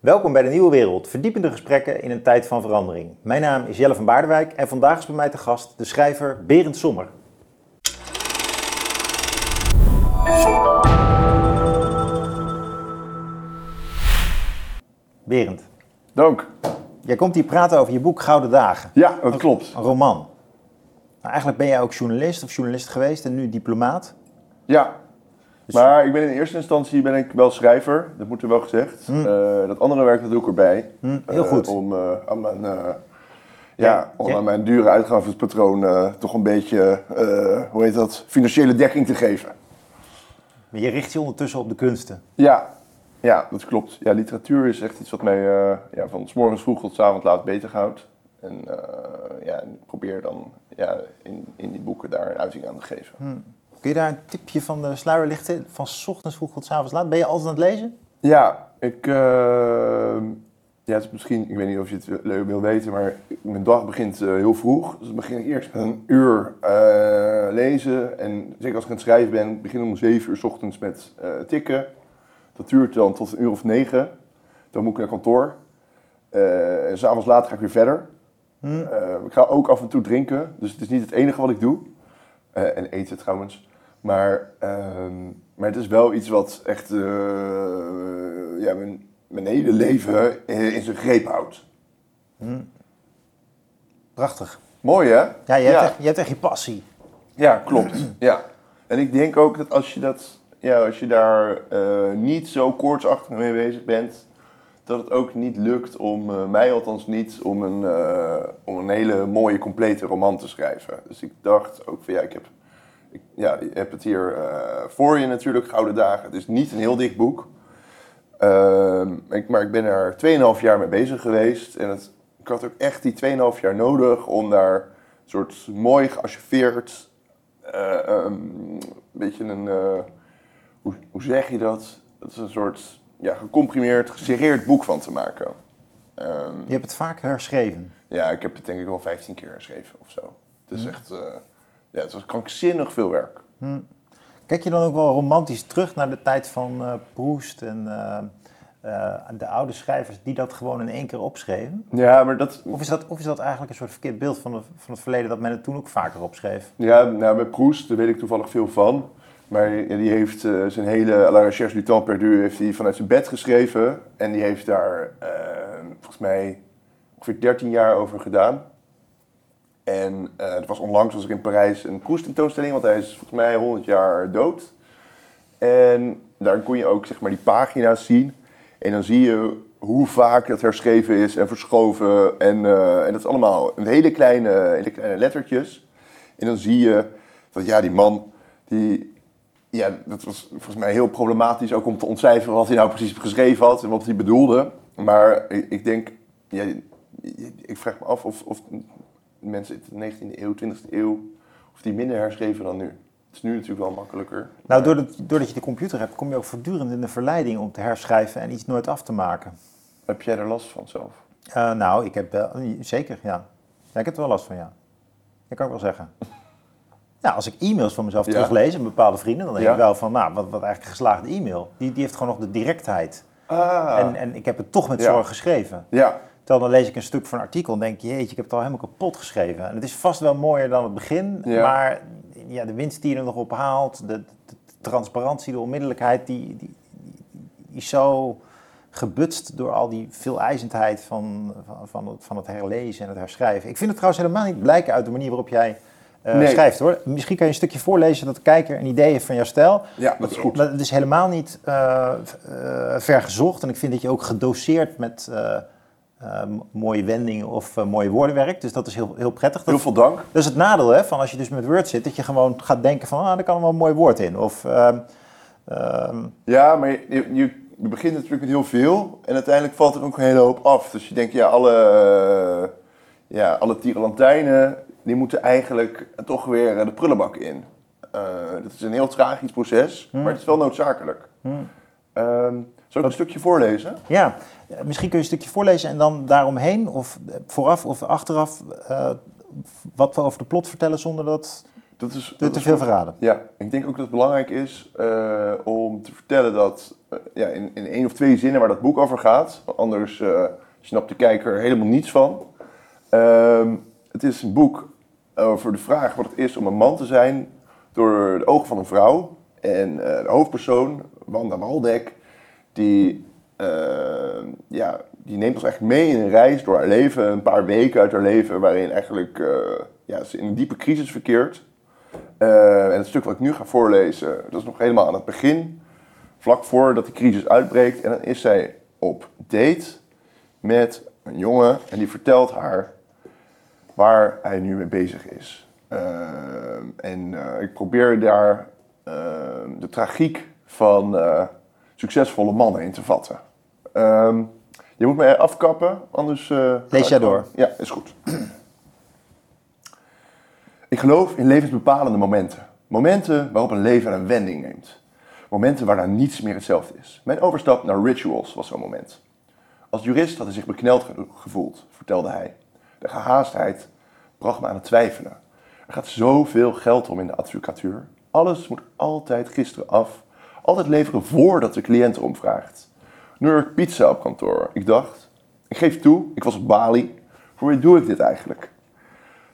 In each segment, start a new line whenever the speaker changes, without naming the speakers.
Welkom bij de Nieuwe Wereld, verdiepende gesprekken in een tijd van verandering. Mijn naam is Jelle van Baardewijk en vandaag is bij mij te gast de schrijver Berend Sommer. Berend,
Dank.
jij komt hier praten over je boek Gouden Dagen,
Ja, dat klopt.
een roman. Nou, eigenlijk ben jij ook journalist of journalist geweest en nu diplomaat.
Ja. Maar ik ben in eerste instantie ben ik wel schrijver, dat moet er wel gezegd. Eh, dat andere werk dat doe ik erbij.
Hm, heel
Eh,
goed.
om eh, aan mijn,
Ja,
om aan mijn dure uitgavenspatroon eh, toch een beetje, hoe heet dat, financiële dekking te geven.
Maar je richt je ondertussen op de kunsten.
Ja, ja, dat klopt. Ja, literatuur is echt iets wat mij ja, van s morgens vroeg tot s avonds laat bezighoudt. En ja, ik probeer dan ja, in, in die boeken daar een uiting aan te geven.
Kun je daar een tipje van de sluier lichten? Van 's ochtends vroeg tot avonds laat. Ben je altijd aan het lezen?
Ja, ik. eh, ja, het is misschien, ik weet niet of je het leuk wil weten, maar mijn dag begint eh, heel vroeg. Dus dan begin ik eerst met een uur eh, lezen. En zeker als ik aan het schrijven ben, begin ik om zeven uur 's ochtends met tikken. Dat duurt dan tot een uur of negen. Dan moet ik naar kantoor. En s'avonds later ga ik weer verder.
Hm.
Ik ga ook af en toe drinken, dus het is niet het enige wat ik doe. En eten trouwens. Maar, ehm, maar het is wel iets wat echt eh, ja, mijn, mijn hele leven eh, in zijn greep houdt.
Prachtig.
Mooi hè?
Ja, je hebt,
ja.
Echt, je hebt echt je passie.
Ja, klopt. ja. En ik denk ook dat als je, dat, ja, als je daar eh, niet zo koortsachtig mee bezig bent, dat het ook niet lukt om, mij althans niet, om een, om een hele mooie, complete roman te schrijven. Dus ik dacht ook van ja, ik heb, ja, je hebt het hier eh, voor je natuurlijk, Gouden Dagen. Het is niet een heel dik boek. Ehm, ik, maar ik ben er 2,5 jaar mee bezig geweest. En het, ik had ook echt die 2,5 jaar nodig om daar een soort mooi geacheveerd, eh, ehm, een beetje een, eh, hoe, hoe zeg je dat? Dat is een soort ja, gecomprimeerd, geserreerd boek van te maken. Ehm,
Je hebt het vaak herschreven.
ja, ik heb het denk ik wel 15 keer geschreven of zo. Het is echt, eh, ja, het was krankzinnig veel werk.
Kijk je dan ook wel romantisch terug naar de tijd van eh Proest en eh, eh, de oude schrijvers die dat gewoon in één keer opschreven?
Ja, maar dat,
Of is dat, of is dat eigenlijk een soort verkeerd beeld van, de, van het verleden dat men het toen ook vaker opschreef?
Ja, nou, met Proest, daar weet ik toevallig veel van. Maar ja, die heeft zijn hele la recherche du temps perdu heeft hij vanuit zijn bed geschreven. En die heeft daar volgens mij ongeveer 13 jaar over gedaan. En eh, het was onlangs was er in Parijs een Proest tentoonstelling, want hij is volgens mij 100 jaar dood. En daar kon je ook zeg maar die pagina's zien. En dan zie je hoe vaak dat herschreven is en verschoven. En, eh, en dat is allemaal in hele kleine, hele kleine lettertjes. En dan zie je dat ja, die man, die, ja, dat was volgens mij heel problematisch ook om te ontcijferen wat hij nou precies geschreven had en wat hij bedoelde. Maar ik, ik denk, ik vraag me af of, of mensen in de 19e eeuw, 20e eeuw, of die minder herschreven dan nu. Het is nu natuurlijk wel makkelijker.
Nou, doordat, doordat je de computer hebt, kom je ook voortdurend in de verleiding om te herschrijven en iets nooit af te maken.
Heb jij er last van zelf?
Eh, nou, ik heb wel, zeker, ja. ja. Ik heb er wel last van, ja. Dat kan ik wel zeggen. Ja, als ik e-mails van mezelf
Ja.
teruglees en bepaalde vrienden, dan denk
Ja.
ik wel van, nou, wat, wat eigenlijk een geslaagde e-mail. Die, die heeft gewoon nog de directheid.
Ah,
En, en ik heb het toch met zorg geschreven.
ja.
Terwijl dan lees ik een stuk van een artikel en denk, jeetje, ik heb het al helemaal kapot geschreven. En het is vast wel mooier dan het begin,
Ja.
maar ja, de winst die je er nog op haalt, de, de transparantie, de onmiddellijkheid, die, die, die is zo gebutst door al die veeleisendheid van, van, van, het, van het herlezen en het herschrijven. Ik vind het trouwens helemaal niet blijken uit de manier waarop jij eh,
Nee.
schrijft hoor. Misschien kan je een stukje voorlezen dat de kijker een idee heeft van jouw stijl.
Ja, dat is goed.
Maar het is helemaal niet eh eh, vergezocht. En ik vind dat je ook gedoseerd met eh, eh, m- mooie wendingen of eh, mooie woordenwerk. Dus dat is heel, heel prettig. Dat,
Heel veel dank.
dat is het nadeel hè, van als je dus met Word zit. Dat je gewoon gaat denken van, ah, daar kan wel een mooi woord in. Of, ehm, ehm,
Ja, maar je, je, je begint natuurlijk met heel veel en uiteindelijk valt er ook een hele hoop af. Dus je denkt, ja, alle, eh, ja, alle die moeten eigenlijk toch weer eh, de prullenbak in. Dat is een heel tragisch proces, maar het is wel noodzakelijk. Ehm, zal ik een stukje voorlezen?
ja, misschien kun je een stukje voorlezen en dan daaromheen, of eh, vooraf of achteraf, eh, wat we over de plot vertellen zonder dat
dat is...
Te,
dat
te
is
veel verraden.
Ja, ik denk ook dat het belangrijk is eh, om te vertellen dat eh, ja, in, in één of twee zinnen waar dat boek over gaat, anders eh, snapt de kijker er helemaal niets van. Ehm, het is een boek over de vraag wat het is om een man te zijn door de ogen van een vrouw. En eh, de hoofdpersoon, Wanda Waldek, die, eh, ja, die neemt ons echt mee in een reis door haar leven, een paar weken uit haar leven, waarin eigenlijk eh, ja, ze in een diepe crisis verkeert. Eh, en het stuk wat ik nu ga voorlezen, dat is nog helemaal aan het begin, vlak voordat de crisis uitbreekt. En dan is zij op date met een jongen en die vertelt haar waar hij nu mee bezig is. Eh, en eh, ik probeer daar eh, de tragiek van eh, succesvolle mannen in te vatten. Ehm, je moet mij afkappen, anders... ga
Lees jij door.
Ja, is goed. Ik geloof in levensbepalende momenten. Momenten waarop een leven een wending neemt. Momenten waarna niets meer hetzelfde is. Mijn overstap naar Rituals was zo'n moment. Als jurist had hij zich bekneld ge- gevoeld, vertelde hij. De gehaastheid bracht me aan het twijfelen. Er gaat zoveel geld om in de advocatuur. Alles moet altijd gisteren af. Altijd leveren voordat de cliënt erom vraagt. Heb ik pizza op kantoor. Ik dacht, ik geef toe, ik was op Bali. Voor wie doe ik dit eigenlijk?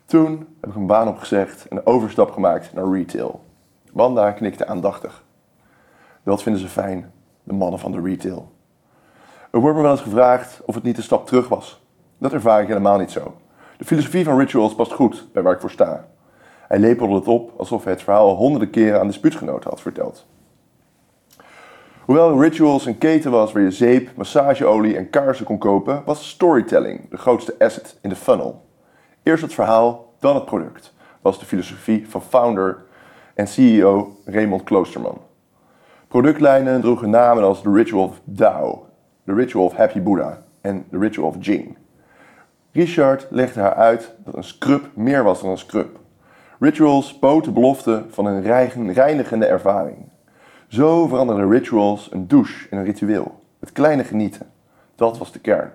Toen heb ik een baan opgezegd en een overstap gemaakt naar retail. Wanda knikte aandachtig. Dat vinden ze fijn, de mannen van de retail. Er wordt me wel eens gevraagd of het niet een stap terug was. Dat ervaar ik helemaal niet zo. De filosofie van rituals past goed bij waar ik voor sta. Hij lepelde het op alsof hij het verhaal al honderden keren aan dispuutgenoten had verteld. Hoewel rituals een keten was waar je zeep, massageolie en kaarsen kon kopen, was storytelling de grootste asset in de funnel. Eerst het verhaal, dan het product, was de filosofie van founder en CEO Raymond Kloosterman. Productlijnen droegen namen als The Ritual of Tao, The Ritual of Happy Buddha en The Ritual of Jing. Richard legde haar uit dat een scrub meer was dan een scrub. Rituals bood de belofte van een rein- reinigende ervaring. Zo veranderden rituals een douche in een ritueel. Het kleine genieten. Dat was de kern.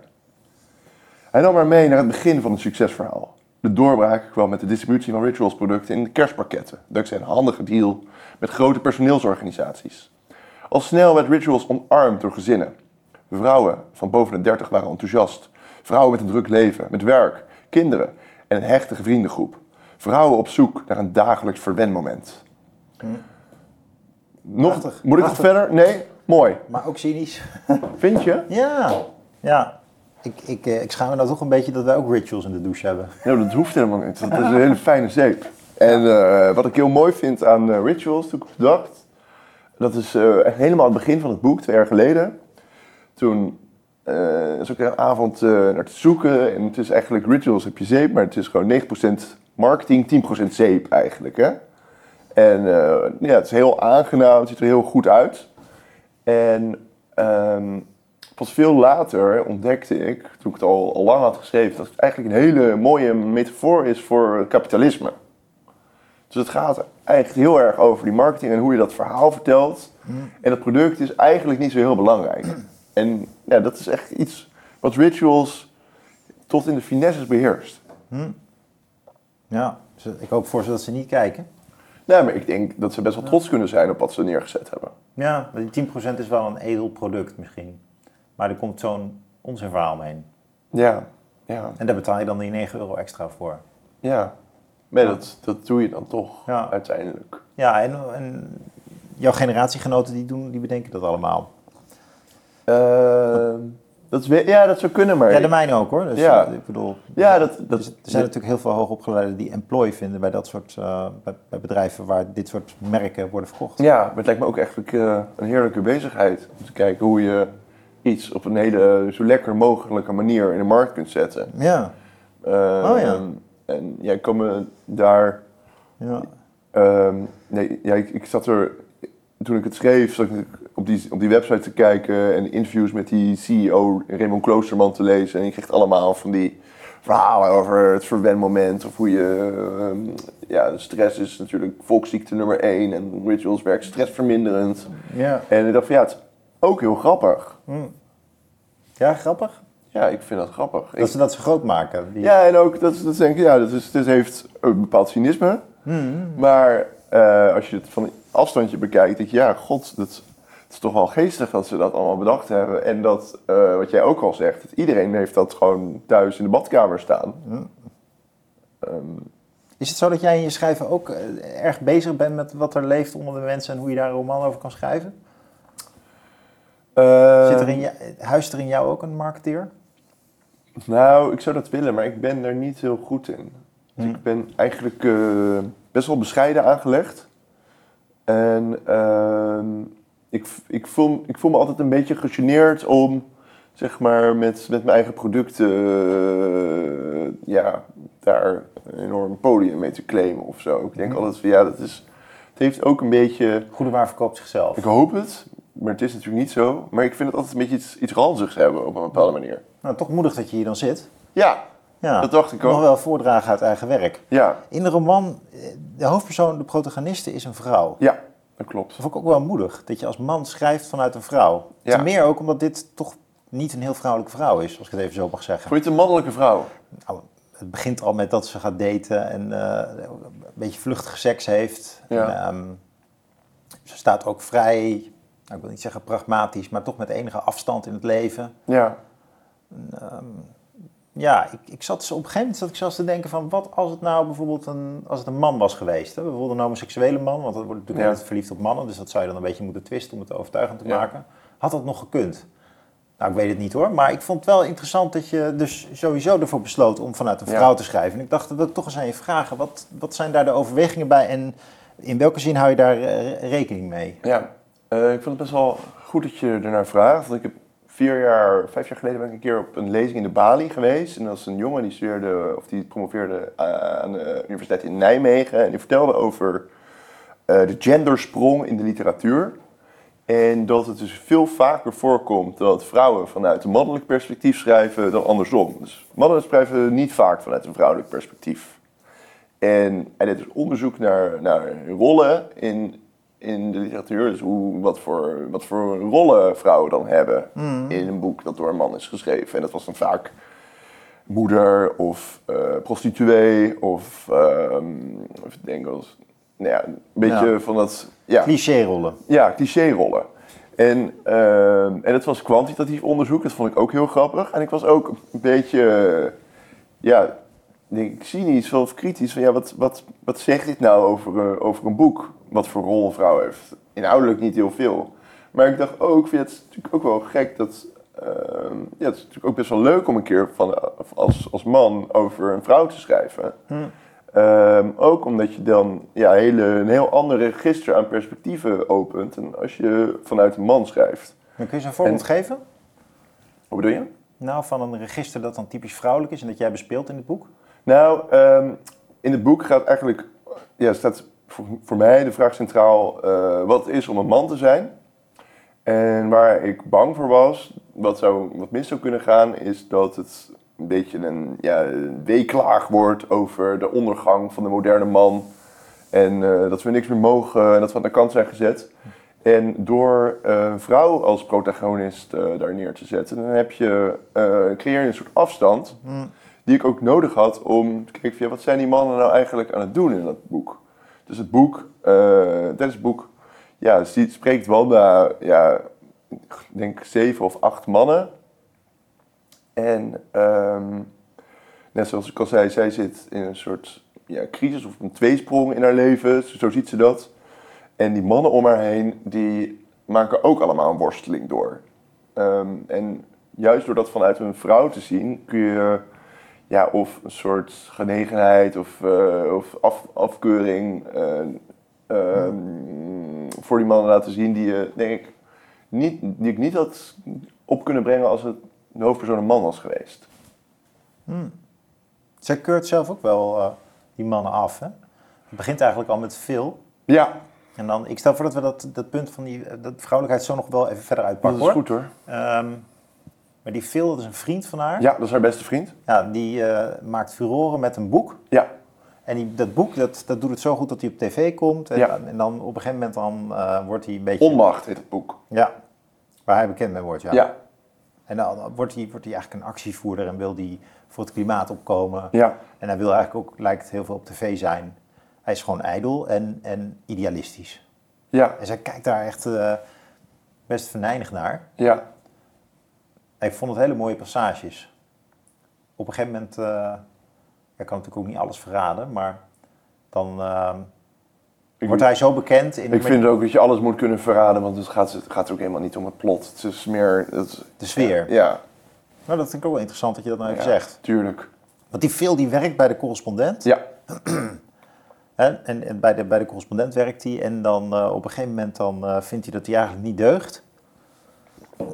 Hij nam haar mee naar het begin van het succesverhaal. De doorbraak kwam met de distributie van rituals producten in kerstpakketten, dankzij een handige deal met grote personeelsorganisaties. Al snel werd rituals omarmd door gezinnen. Vrouwen van boven de 30 waren enthousiast. Vrouwen met een druk leven, met werk, kinderen en een hechtige vriendengroep. Vrouwen op zoek naar een dagelijks verwenmoment. Nog,
Prachtig,
moet ik nog verder? Nee? Mooi.
Maar ook cynisch.
Vind je?
Ja, ja. Ik, ik, eh, ik schaam me nou toch een beetje dat wij ook rituals in de douche hebben.
Nou, dat hoeft helemaal niet. Dat is een hele fijne zeep. En eh, wat ik heel mooi vind aan eh, Rituals, toen ik bedacht, dat is echt helemaal aan het begin van het boek, twee jaar geleden. Toen was ik een avond naar te zoeken en het is eigenlijk Rituals heb je zeep, maar het is gewoon 9% marketing, 10% zeep eigenlijk. Hè? En eh, ja, het is heel aangenaam, het ziet er heel goed uit. En ehm, pas veel later ontdekte ik, toen ik het al, al lang had geschreven, dat het eigenlijk een hele mooie metafoor is voor kapitalisme. Dus het gaat eigenlijk heel erg over die marketing en hoe je dat verhaal vertelt. En het product is eigenlijk niet zo heel belangrijk. En ja, dat is echt iets wat rituals tot in de finesses beheerst.
Ja, dus ik hoop voor ze dat ze niet kijken.
Nou, maar ik denk dat ze best wel trots kunnen zijn op wat ze neergezet hebben.
Ja, die 10% is wel een edel product misschien. Maar er komt zo'n onzinverhaal omheen.
Ja, ja,
En daar betaal je dan die 9 euro extra voor.
ja. Maar dat, dat doe je dan toch
Ja.
uiteindelijk.
Ja, en, en jouw generatiegenoten die, doen, die bedenken dat allemaal.
Ehm, dat is weer, ja, dat zou kunnen, maar...
Ja, de mijne ook hoor. Dus,
Ja.
eh, ik bedoel,
Ja, dat, dat,
er zijn natuurlijk heel veel hoogopgeleiden die employ vinden bij dat soort eh, bij, bij bedrijven waar dit soort merken worden verkocht.
Ja, maar het lijkt me ook echt eh, een heerlijke bezigheid om te kijken hoe je iets op een hele zo lekker mogelijke manier in de markt kunt zetten.
Ja.
Ehm,
Oh ja.
En jij kwam me daar.
ja.
ehm, nee, ja, ik, ik zat er. Toen ik het schreef, zat ik op die, op die website te kijken en interviews met die CEO Raymond Kloosterman te lezen. En ik kreeg allemaal van die verhalen over het verwenmoment of hoe je. ehm, ja, stress is natuurlijk volksziekte nummer één en rituals werkt stressverminderend.
Ja.
En ik dacht van ja, het is ook heel grappig.
ja, grappig.
Ja, ik vind dat grappig.
Dat ze dat zo groot maken. Die,
ja, en ook dat, dat denk ik, ja, dat, is, dat heeft een bepaald cynisme. Maar eh, als je het van afstandje bekijkt, denk je, ja, god, dat, het is toch wel geestig dat ze dat allemaal bedacht hebben. En dat, eh, wat jij ook al zegt, dat iedereen heeft dat gewoon thuis in de badkamer staan. Ehm,
Is het zo dat jij in je schrijven ook eh, erg bezig bent met wat er leeft onder de mensen en hoe je daar een roman over kan schrijven?
eh,
Zit er in je, huist er in jou ook een marketeer?
Nou, ik zou dat willen, maar ik ben daar niet heel goed in. Dus
Hmm.
ik ben eigenlijk eh, best wel bescheiden aangelegd. En ehm, ik, ik, voel, ik voel me altijd een beetje gegeneerd om, zeg maar, met, met mijn eigen producten, eh, ja, daar een enorm podium mee te claimen of zo. Ik denk
Hmm.
altijd van, ja, dat is, het heeft ook een beetje,
Goede waar verkoopt zichzelf.
ik hoop het, maar het is natuurlijk niet zo. Maar ik vind het altijd een beetje iets, iets ranzigs hebben op een bepaalde manier.
Nou, toch moedig dat je hier dan zit.
Ja,
Ja,
dat dacht ik
nog
ook.
wel voordragen uit eigen werk.
Ja,
In de roman, eh, de hoofdpersoon, de protagoniste, is een vrouw.
Ja, dat klopt.
Dat vond ik ook wel moedig, dat je als man schrijft vanuit een vrouw.
Ja.
Ten meer ook omdat dit toch niet een heel vrouwelijke vrouw is, als ik het even zo mag zeggen.
Vond je het een mannelijke vrouw?
Nou, het begint al met dat ze gaat daten en eh, een beetje vluchtige seks heeft.
Ja.
En, ehm, ze staat ook vrij, nou, ik wil niet zeggen pragmatisch, maar toch met enige afstand in het leven.
Ja.
Ja, ik, ik zat op een gegeven moment zat ik zelfs te denken van wat als het nou bijvoorbeeld een, als het een man was geweest. Hè? Bijvoorbeeld een homoseksuele man, want dat wordt natuurlijk altijd verliefd op mannen. Dus dat zou je dan een beetje moeten twisten om het overtuigend te maken. Had dat nog gekund? Nou, ik weet het niet hoor. Maar ik vond het wel interessant dat je dus sowieso ervoor besloot om vanuit een
Ja.
vrouw te schrijven. En ik dacht, dat wil ik toch eens aan je vragen. Wat, wat zijn daar de overwegingen bij en in welke zin hou je daar eh, rekening mee?
Ja. Eh, ik vond het best wel goed dat je ernaar vraagt. Want ik heb vier jaar, vijf jaar geleden ben ik een keer op een lezing in de Bali geweest. En dat was een jongen die studeerde, of die promoveerde eh, aan de universiteit in Nijmegen. En die vertelde over eh, de gendersprong in de literatuur. En dat het dus veel vaker voorkomt dat vrouwen vanuit een mannelijk perspectief schrijven dan andersom. Dus mannen schrijven niet vaak vanuit een vrouwelijk perspectief. En hij deed dus onderzoek naar, naar rollen in, in de literatuur. Dus hoe, wat, voor, wat voor rollen vrouwen dan hebben in een boek dat door een man is geschreven. En dat was dan vaak moeder of eh, prostituee of, ehm even denken, als, nou ja, een beetje
Ja.
van dat... Ja,
Cliché-rollen.
ja, cliché-rollen. En, ehm, en het was kwantitatief onderzoek, dat vond ik ook heel grappig. En ik was ook een beetje, ja, denk ik cynisch of kritisch van ja, wat, wat, wat zegt dit nou over, eh, over een boek? Wat voor rol een vrouw heeft? Inhoudelijk niet heel veel. Maar ik dacht ook, ja, het is natuurlijk ook wel gek dat, ehm, ja, het is natuurlijk ook best wel leuk om een keer van, als, als man over een vrouw te schrijven. Ehm, ook omdat je dan ja, hele, een heel ander register aan perspectieven opent. En als je vanuit een man schrijft.
Dan kun je ze een voorbeeld
En-
geven?
Wat bedoel je?
Nou, van een register dat dan typisch vrouwelijk is en dat jij bespeelt in het boek?
Nou, ehm, in het boek gaat eigenlijk, ja, staat voor, voor mij de vraag centraal eh, wat het is om een man te zijn. En waar ik bang voor was, wat, zou, wat mis zou kunnen gaan, is dat het een beetje een, ja, weeklaag wordt over de ondergang van de moderne man. En eh, dat we niks meer mogen en dat we aan de kant zijn gezet. En door eh, een vrouw als protagonist eh, daar neer te zetten, dan heb je, eh, creëer je een soort afstand die ik ook nodig had om te kijken ja, wat zijn die mannen nou eigenlijk aan het doen in dat boek. Dus het boek, eh tijdens het boek, ja, zie- spreekt Wanda, ja, ik denk zeven of acht mannen. En ehm, net zoals ik al zei, zij zit in een soort ja, crisis of een tweesprong in haar leven, zo ziet ze dat. En die mannen om haar heen, die maken ook allemaal een worsteling door. Ehm, en juist door dat vanuit een vrouw te zien, kun je ja, of een soort genegenheid of, eh, of af, afkeuring eh, ehm, voor die mannen laten zien die, je, denk ik, niet, die ik niet had op kunnen brengen als het de hoofdpersoon een man was geweest.
Zij keurt zelf ook wel eh, die mannen af. Hè? Het begint eigenlijk al met veel.
Ja,
En dan, ik stel voor dat we dat, dat punt van die dat vrouwelijkheid zo nog wel even verder
dat
uitpakken
is
hoor.
goed hoor.
Ehm, maar die Phil, dat is een vriend van haar.
Ja, dat is haar beste vriend.
Ja, die eh, maakt furoren met een boek.
Ja,
En die, dat boek, dat, dat doet het zo goed dat hij op tv komt. En,
Ja.
en dan op een gegeven moment dan, eh, wordt hij een beetje...
Onmacht heet het boek.
Ja, waar hij bekend mee wordt, ja.
Ja,
En dan wordt hij, wordt hij eigenlijk een actievoerder en wil hij voor het klimaat opkomen.
ja,
En hij wil eigenlijk ook, lijkt heel veel op tv zijn. Hij is gewoon ijdel en, en idealistisch.
Ja,
En zij kijkt daar echt eh, best venijnig naar.
ja.
Ik vond het hele mooie passages. Op een gegeven moment, eh ik kan natuurlijk ook niet alles verraden, maar dan eh,
Ik,
wordt hij zo bekend. In,
ik vind ook dat je alles moet kunnen verraden, want het gaat, het gaat ook helemaal niet om het plot. Het is meer... Het,
de sfeer.
ja,
Nou, dat vind ik ook wel interessant dat je dat nou even
ja,
zegt.
tuurlijk.
Want die Phil die werkt bij de correspondent.
Ja,
Hè? En, en bij, de, bij de correspondent werkt hij. En dan eh, op een gegeven moment dan, eh, vindt hij dat hij eigenlijk niet deugt.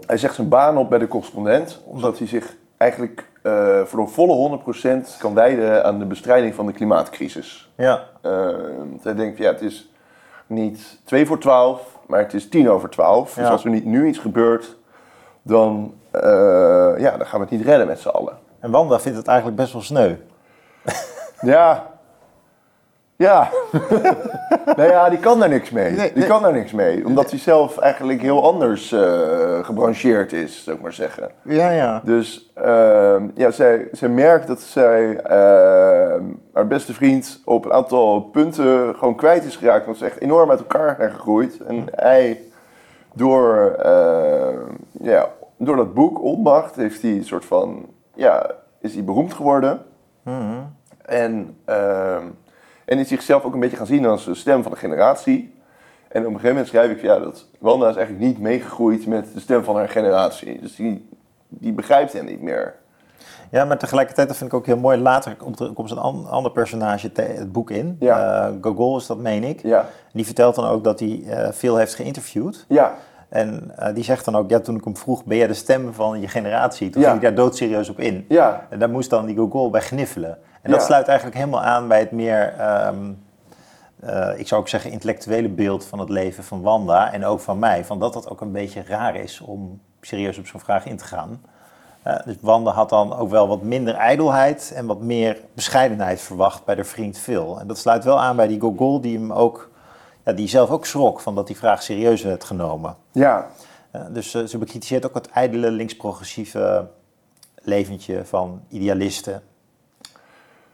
Hij zegt zijn baan op bij de correspondent, omdat hij zich eigenlijk eh, voor een volle 100% kan wijden aan de bestrijding van de klimaatcrisis.
Ja.
Want hij denkt, ja, het is niet 2 voor 12, maar het is 10 over 12. Dus als er niet nu iets gebeurt, dan, eh, ja, dan gaan we het niet redden met z'n allen.
En Wanda vindt het eigenlijk best wel sneu.
Ja. Ja. nou ja, die kan daar niks mee.
Nee,
die
nee.
kan daar niks mee. Omdat hij zelf eigenlijk heel anders eh, gebrancheerd is, zou ik maar zeggen.
Ja, ja.
Dus ehm, ja, zij, zij merkt dat zij ehm, haar beste vriend op een aantal punten gewoon kwijt is geraakt. Want ze echt enorm uit elkaar zijn gegroeid. En hij, door, ehm, ja, door dat boek, Onmacht, heeft hij een soort van, ja, is hij beroemd geworden. En, ehm, en is zichzelf ook een beetje gaan zien als de stem van de generatie. En op een gegeven moment schrijf ik ja, dat Wanda is eigenlijk niet meegegroeid met de stem van haar generatie. Dus die, die begrijpt hem niet meer.
Ja, maar tegelijkertijd, dat vind ik ook heel mooi. Later komt er komt een an- ander personage het boek in.
Ja.
Eh, Gogol is dat, meen ik.
Ja,
Die vertelt dan ook dat hij eh, veel heeft geïnterviewd.
ja,
En eh, die zegt dan ook, ja, toen ik hem vroeg, ben jij de stem van je generatie? Toen
Ja.
ging hij daar doodserieus op in.
ja,
En daar moest dan die Gogol bij gniffelen. En dat sluit eigenlijk helemaal aan bij het meer, ehm, eh, ik zou ook zeggen, intellectuele beeld van het leven van Wanda en ook van mij. Van dat dat ook een beetje raar is om serieus op zo'n vraag in te gaan. Eh, dus Wanda had dan ook wel wat minder ijdelheid en wat meer bescheidenheid verwacht bij haar vriend Phil. En dat sluit wel aan bij die Gogol die hem ook, ja, die zelf ook schrok van dat die vraag serieus werd genomen.
ja.
Eh, dus ze bekritiseert ook het ijdele links-progressieve leventje van idealisten.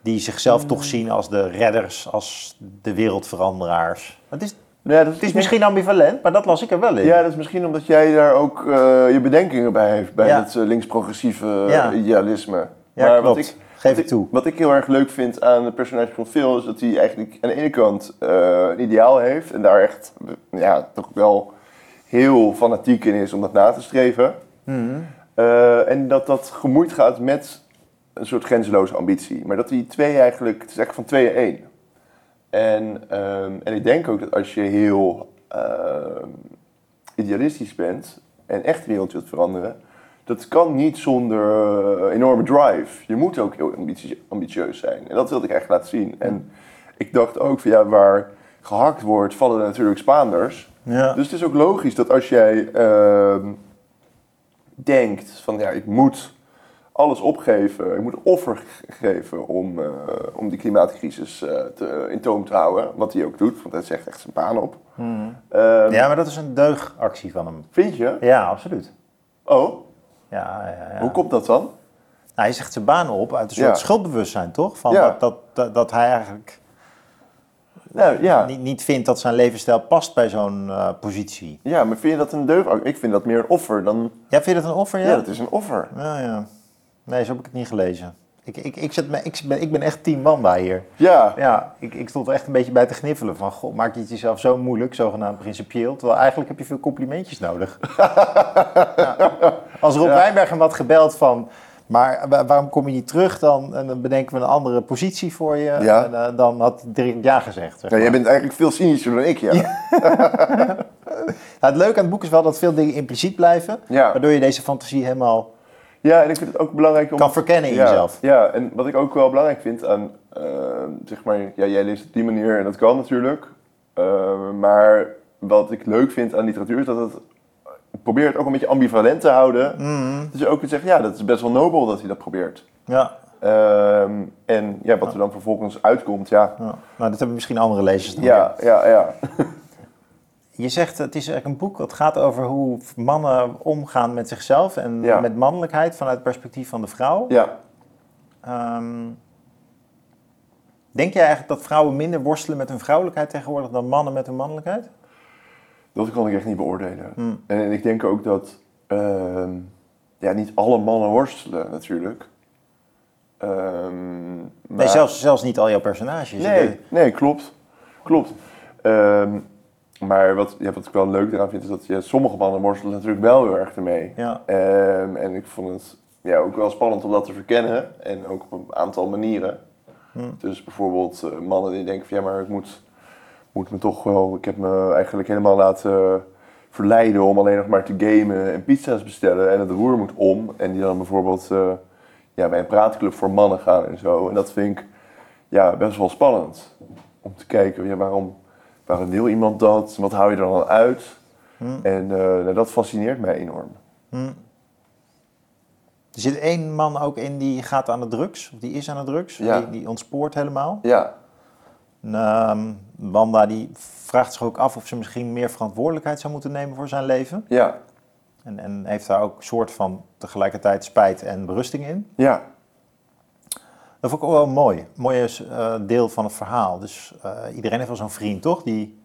Die zichzelf toch zien als de redders, als de wereldveranderaars. Het is,
ja dat
het is misschien ambivalent, maar dat las ik er wel in.
Ja, dat is misschien omdat jij daar ook eh, je bedenkingen bij heeft, bij
Ja.
het eh, links-progressieve
Ja.
idealisme.
Ja,
maar
klopt.
Wat ik,
Geef ik toe.
Wat ik heel erg leuk vind aan het personage van Phil is dat hij eigenlijk aan de ene kant eh, een ideaal heeft en daar echt ja, toch wel heel fanatiek in is om dat na te streven.
Mhm.
Eh, en dat dat gemoeid gaat met een soort grenzeloze ambitie. Maar dat die twee eigenlijk, het is echt van tweeën één. En, ehm, en ik denk ook dat als je heel ehm, idealistisch bent en echt de wereld wilt veranderen, dat kan niet zonder eh, enorme drive. Je moet ook heel ambitie- ambitieus zijn. En dat wilde ik echt laten zien. En ik dacht ook van ja, waar gehakt wordt, vallen natuurlijk Spaanders.
Ja.
Dus het is ook logisch dat als jij ehm, denkt van ja, ik moet alles opgeven, ik moet een offer ge- geven om, eh, om die klimaatcrisis eh, te, in toom te houden, wat hij ook doet, want hij zegt echt zijn baan op.
Mhm.
Ehm,
ja, maar dat is een deugactie van hem.
Vind je?
Ja, absoluut.
Oh,
Ja, ja, ja.
hoe komt dat dan?
Nou, hij zegt zijn baan op uit een soort schuldbewustzijn, toch? Van
Ja.
dat, dat, dat, dat hij eigenlijk
Nou ja,
niet, niet vindt dat zijn levensstijl past bij zo'n eh, positie.
ja, maar vind je dat een deugd? Ik vind dat meer een offer dan...
Ja, vind je dat een offer?
Ja, dat is een offer.
Ja, ja. Nee, zo heb ik het niet gelezen. Ik, ik, ik, me, ik, ben, ik ben echt team Wanda hier.
Ja,
Ja, ik, ik stond er echt een beetje bij te gniffelen van... Goh, maak je het jezelf zo moeilijk, zogenaamd principieel... terwijl eigenlijk heb je veel complimentjes nodig. ja. Als Rob
Ja.
Wijnberg hem had gebeld van... maar wa- waarom kom je niet terug dan? En dan bedenken we een andere positie voor je.
Ja.
En, eh, dan had hij direct ja gezegd. zeg
ja jij bent eigenlijk veel cynischer dan ik, ja.
Nou, het leuke aan het boek is wel dat veel dingen impliciet blijven... Waardoor je deze fantasie helemaal
Ja, en ik vind het ook belangrijk om...
kan verkennen in
ja,
jezelf.
Ja, en wat ik ook wel belangrijk vind aan, eh, zeg maar, ja, jij leest op die manier en dat kan natuurlijk. Eh, maar wat ik leuk vind aan literatuur is dat het probeert het ook een beetje ambivalent te houden.
Mhm.
Dus je ook kunt zeggen, ja, dat is best wel nobel dat hij dat probeert.
Ja,
Ehm, en ja, wat er dan vervolgens uitkomt, ja.
ja. Nou, dat hebben misschien andere lezers dan
Ja, ja, ja.
Je zegt het is eigenlijk een boek dat gaat over hoe mannen omgaan met zichzelf en
Ja.
met mannelijkheid vanuit het perspectief van de vrouw.
Ja,
Ehm, Denk jij eigenlijk dat vrouwen minder worstelen met hun vrouwelijkheid tegenwoordig dan mannen met hun mannelijkheid?
Dat kan ik echt niet beoordelen.
Hmm.
En, en ik denk ook dat ehm, ja, niet alle mannen worstelen natuurlijk. Ehm,
Nee,
maar-
zelfs, zelfs niet al jouw personages.
Nee, nee klopt. Klopt. Ehm, maar wat, ja, wat ik wel leuk eraan vind, is dat ja, sommige mannen worstelen natuurlijk wel heel erg ermee.
Ja,
Ehm, en ik vond het ja, ook wel spannend om dat te verkennen. En ook op een aantal manieren.
Hmm.
Dus bijvoorbeeld eh, mannen die denken van ja, maar ik moet, moet me toch wel... Ik heb me eigenlijk helemaal laten verleiden om alleen nog maar te gamen en pizza's bestellen. En het roer moet om. En die dan bijvoorbeeld eh, ja, bij een praatclub voor mannen gaan en zo. En dat vind ik ja, best wel spannend. Om te kijken, ja, waarom, waarom wil iemand dat? Wat hou je er dan uit?
Hmm.
En eh, nou, dat fascineert mij enorm.
Hm. Er zit één man ook in die gaat aan de drugs, of die is aan de drugs,
Ja.
die, die ontspoort helemaal.
Ja,
ehm, Wanda die vraagt zich ook af of ze misschien meer verantwoordelijkheid zou moeten nemen voor zijn leven.
ja,
En, en heeft daar ook soort van tegelijkertijd spijt en berusting in.
ja,
Dat vond ik ook wel mooi. Een mooie eh, deel van het verhaal. Dus eh, iedereen heeft wel zo'n vriend, toch? Die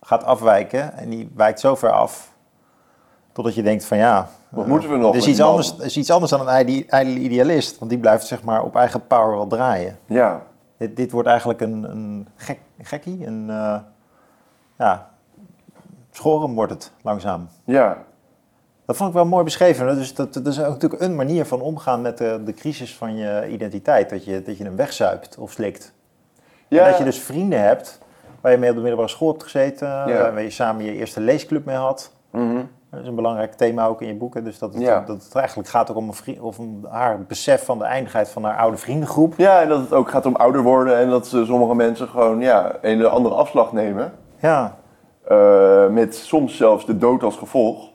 gaat afwijken en die wijkt zo ver af. Totdat je denkt van ja...
Wat
eh,
moeten we nog
Het is, iets
man?
anders, is iets anders dan een ijdele idealist. Want die blijft zeg maar op eigen power wel draaien.
ja,
Dit, dit wordt eigenlijk een, een gek, gekkie. Een, eh, ja, schoren wordt het langzaam.
ja,
Dat vond ik wel mooi beschreven. Dus dat, dat is ook natuurlijk een manier van omgaan met de, de crisis van je identiteit. Dat je, dat je hem wegzuipt of slikt.
ja.
En dat je dus vrienden hebt waar je mee op de middelbare school hebt gezeten.
Ja.
Waar je samen je eerste leesclub mee had.
Mhm.
Dat is een belangrijk thema ook in je boeken. Dus dat het,
Ja.
dat het eigenlijk gaat ook om, een of om haar besef van de eindigheid van haar oude vriendengroep.
Ja, en dat het ook gaat om ouder worden en dat ze sommige mensen gewoon ja, een de andere afslag nemen.
Ja,
Eh, met soms zelfs de dood als gevolg.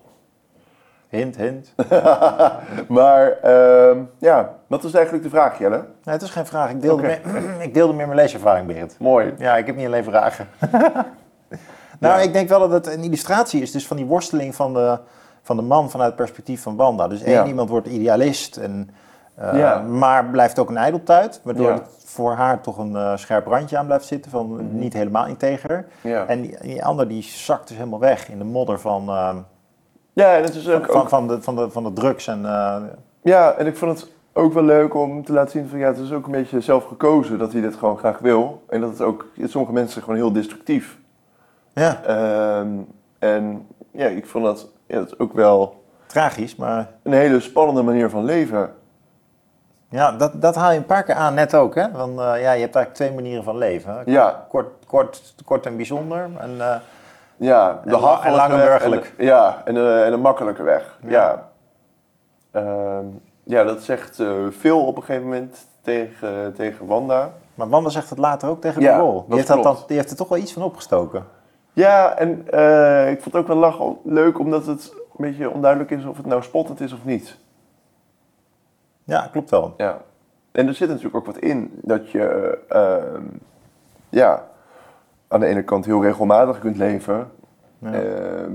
Hint, hint.
Maar ehm, ja, wat is eigenlijk de vraag, Jelle?
Nee, het is geen vraag. Ik deelde, meer, ik deelde meer mijn leeservaring, Berit.
Mooi.
Ja, ik heb niet alleen vragen. nou,
Ja.
ik denk wel dat het een illustratie is dus van die worsteling van de, van de man vanuit het perspectief van Wanda. Dus één
Ja.
iemand wordt idealist, en, eh,
Ja.
maar blijft ook een ijdeltuit. Waardoor het voor haar toch een eh, scherp randje aan blijft zitten van
Mhm.
niet helemaal integer. En die, die ander die zakt dus helemaal weg in de modder van, eh,
ja en het is ook,
van,
ook
van, de, van, de, van de drugs. En, eh,
Ja, en ik vond het ook wel leuk om te laten zien van ja, het is ook een beetje zelf gekozen dat hij dit gewoon graag wil. En dat het ook, sommige mensen gewoon heel destructief.
ja,
Ehm, en ja, ik vond dat, ja, dat is ook wel
tragisch, maar
een hele spannende manier van leven.
ja, dat, dat haal je een paar keer aan net ook. Hè? Van, eh, ja, je hebt eigenlijk twee manieren van leven. hè.
Ja,
Kort, kort, kort en bijzonder. En, eh,
ja de
En en
ja, en en de makkelijke weg.
Ja.
Ja, Ehm, ja dat zegt eh, veel op een gegeven moment tegen, tegen Wanda.
maar Wanda zegt het later ook tegen
Ja,
de rol.
dat
Die heeft, dat
klopt.
dan, die heeft er toch wel iets van opgestoken.
Ja, en eh, ik vond het ook wel lachen leuk omdat het een beetje onduidelijk is of het nou spottend is of niet.
Ja, klopt wel.
Ja. En er zit natuurlijk ook wat in dat je ehm, ja, aan de ene kant heel regelmatig kunt leven.
Ja.
ehm,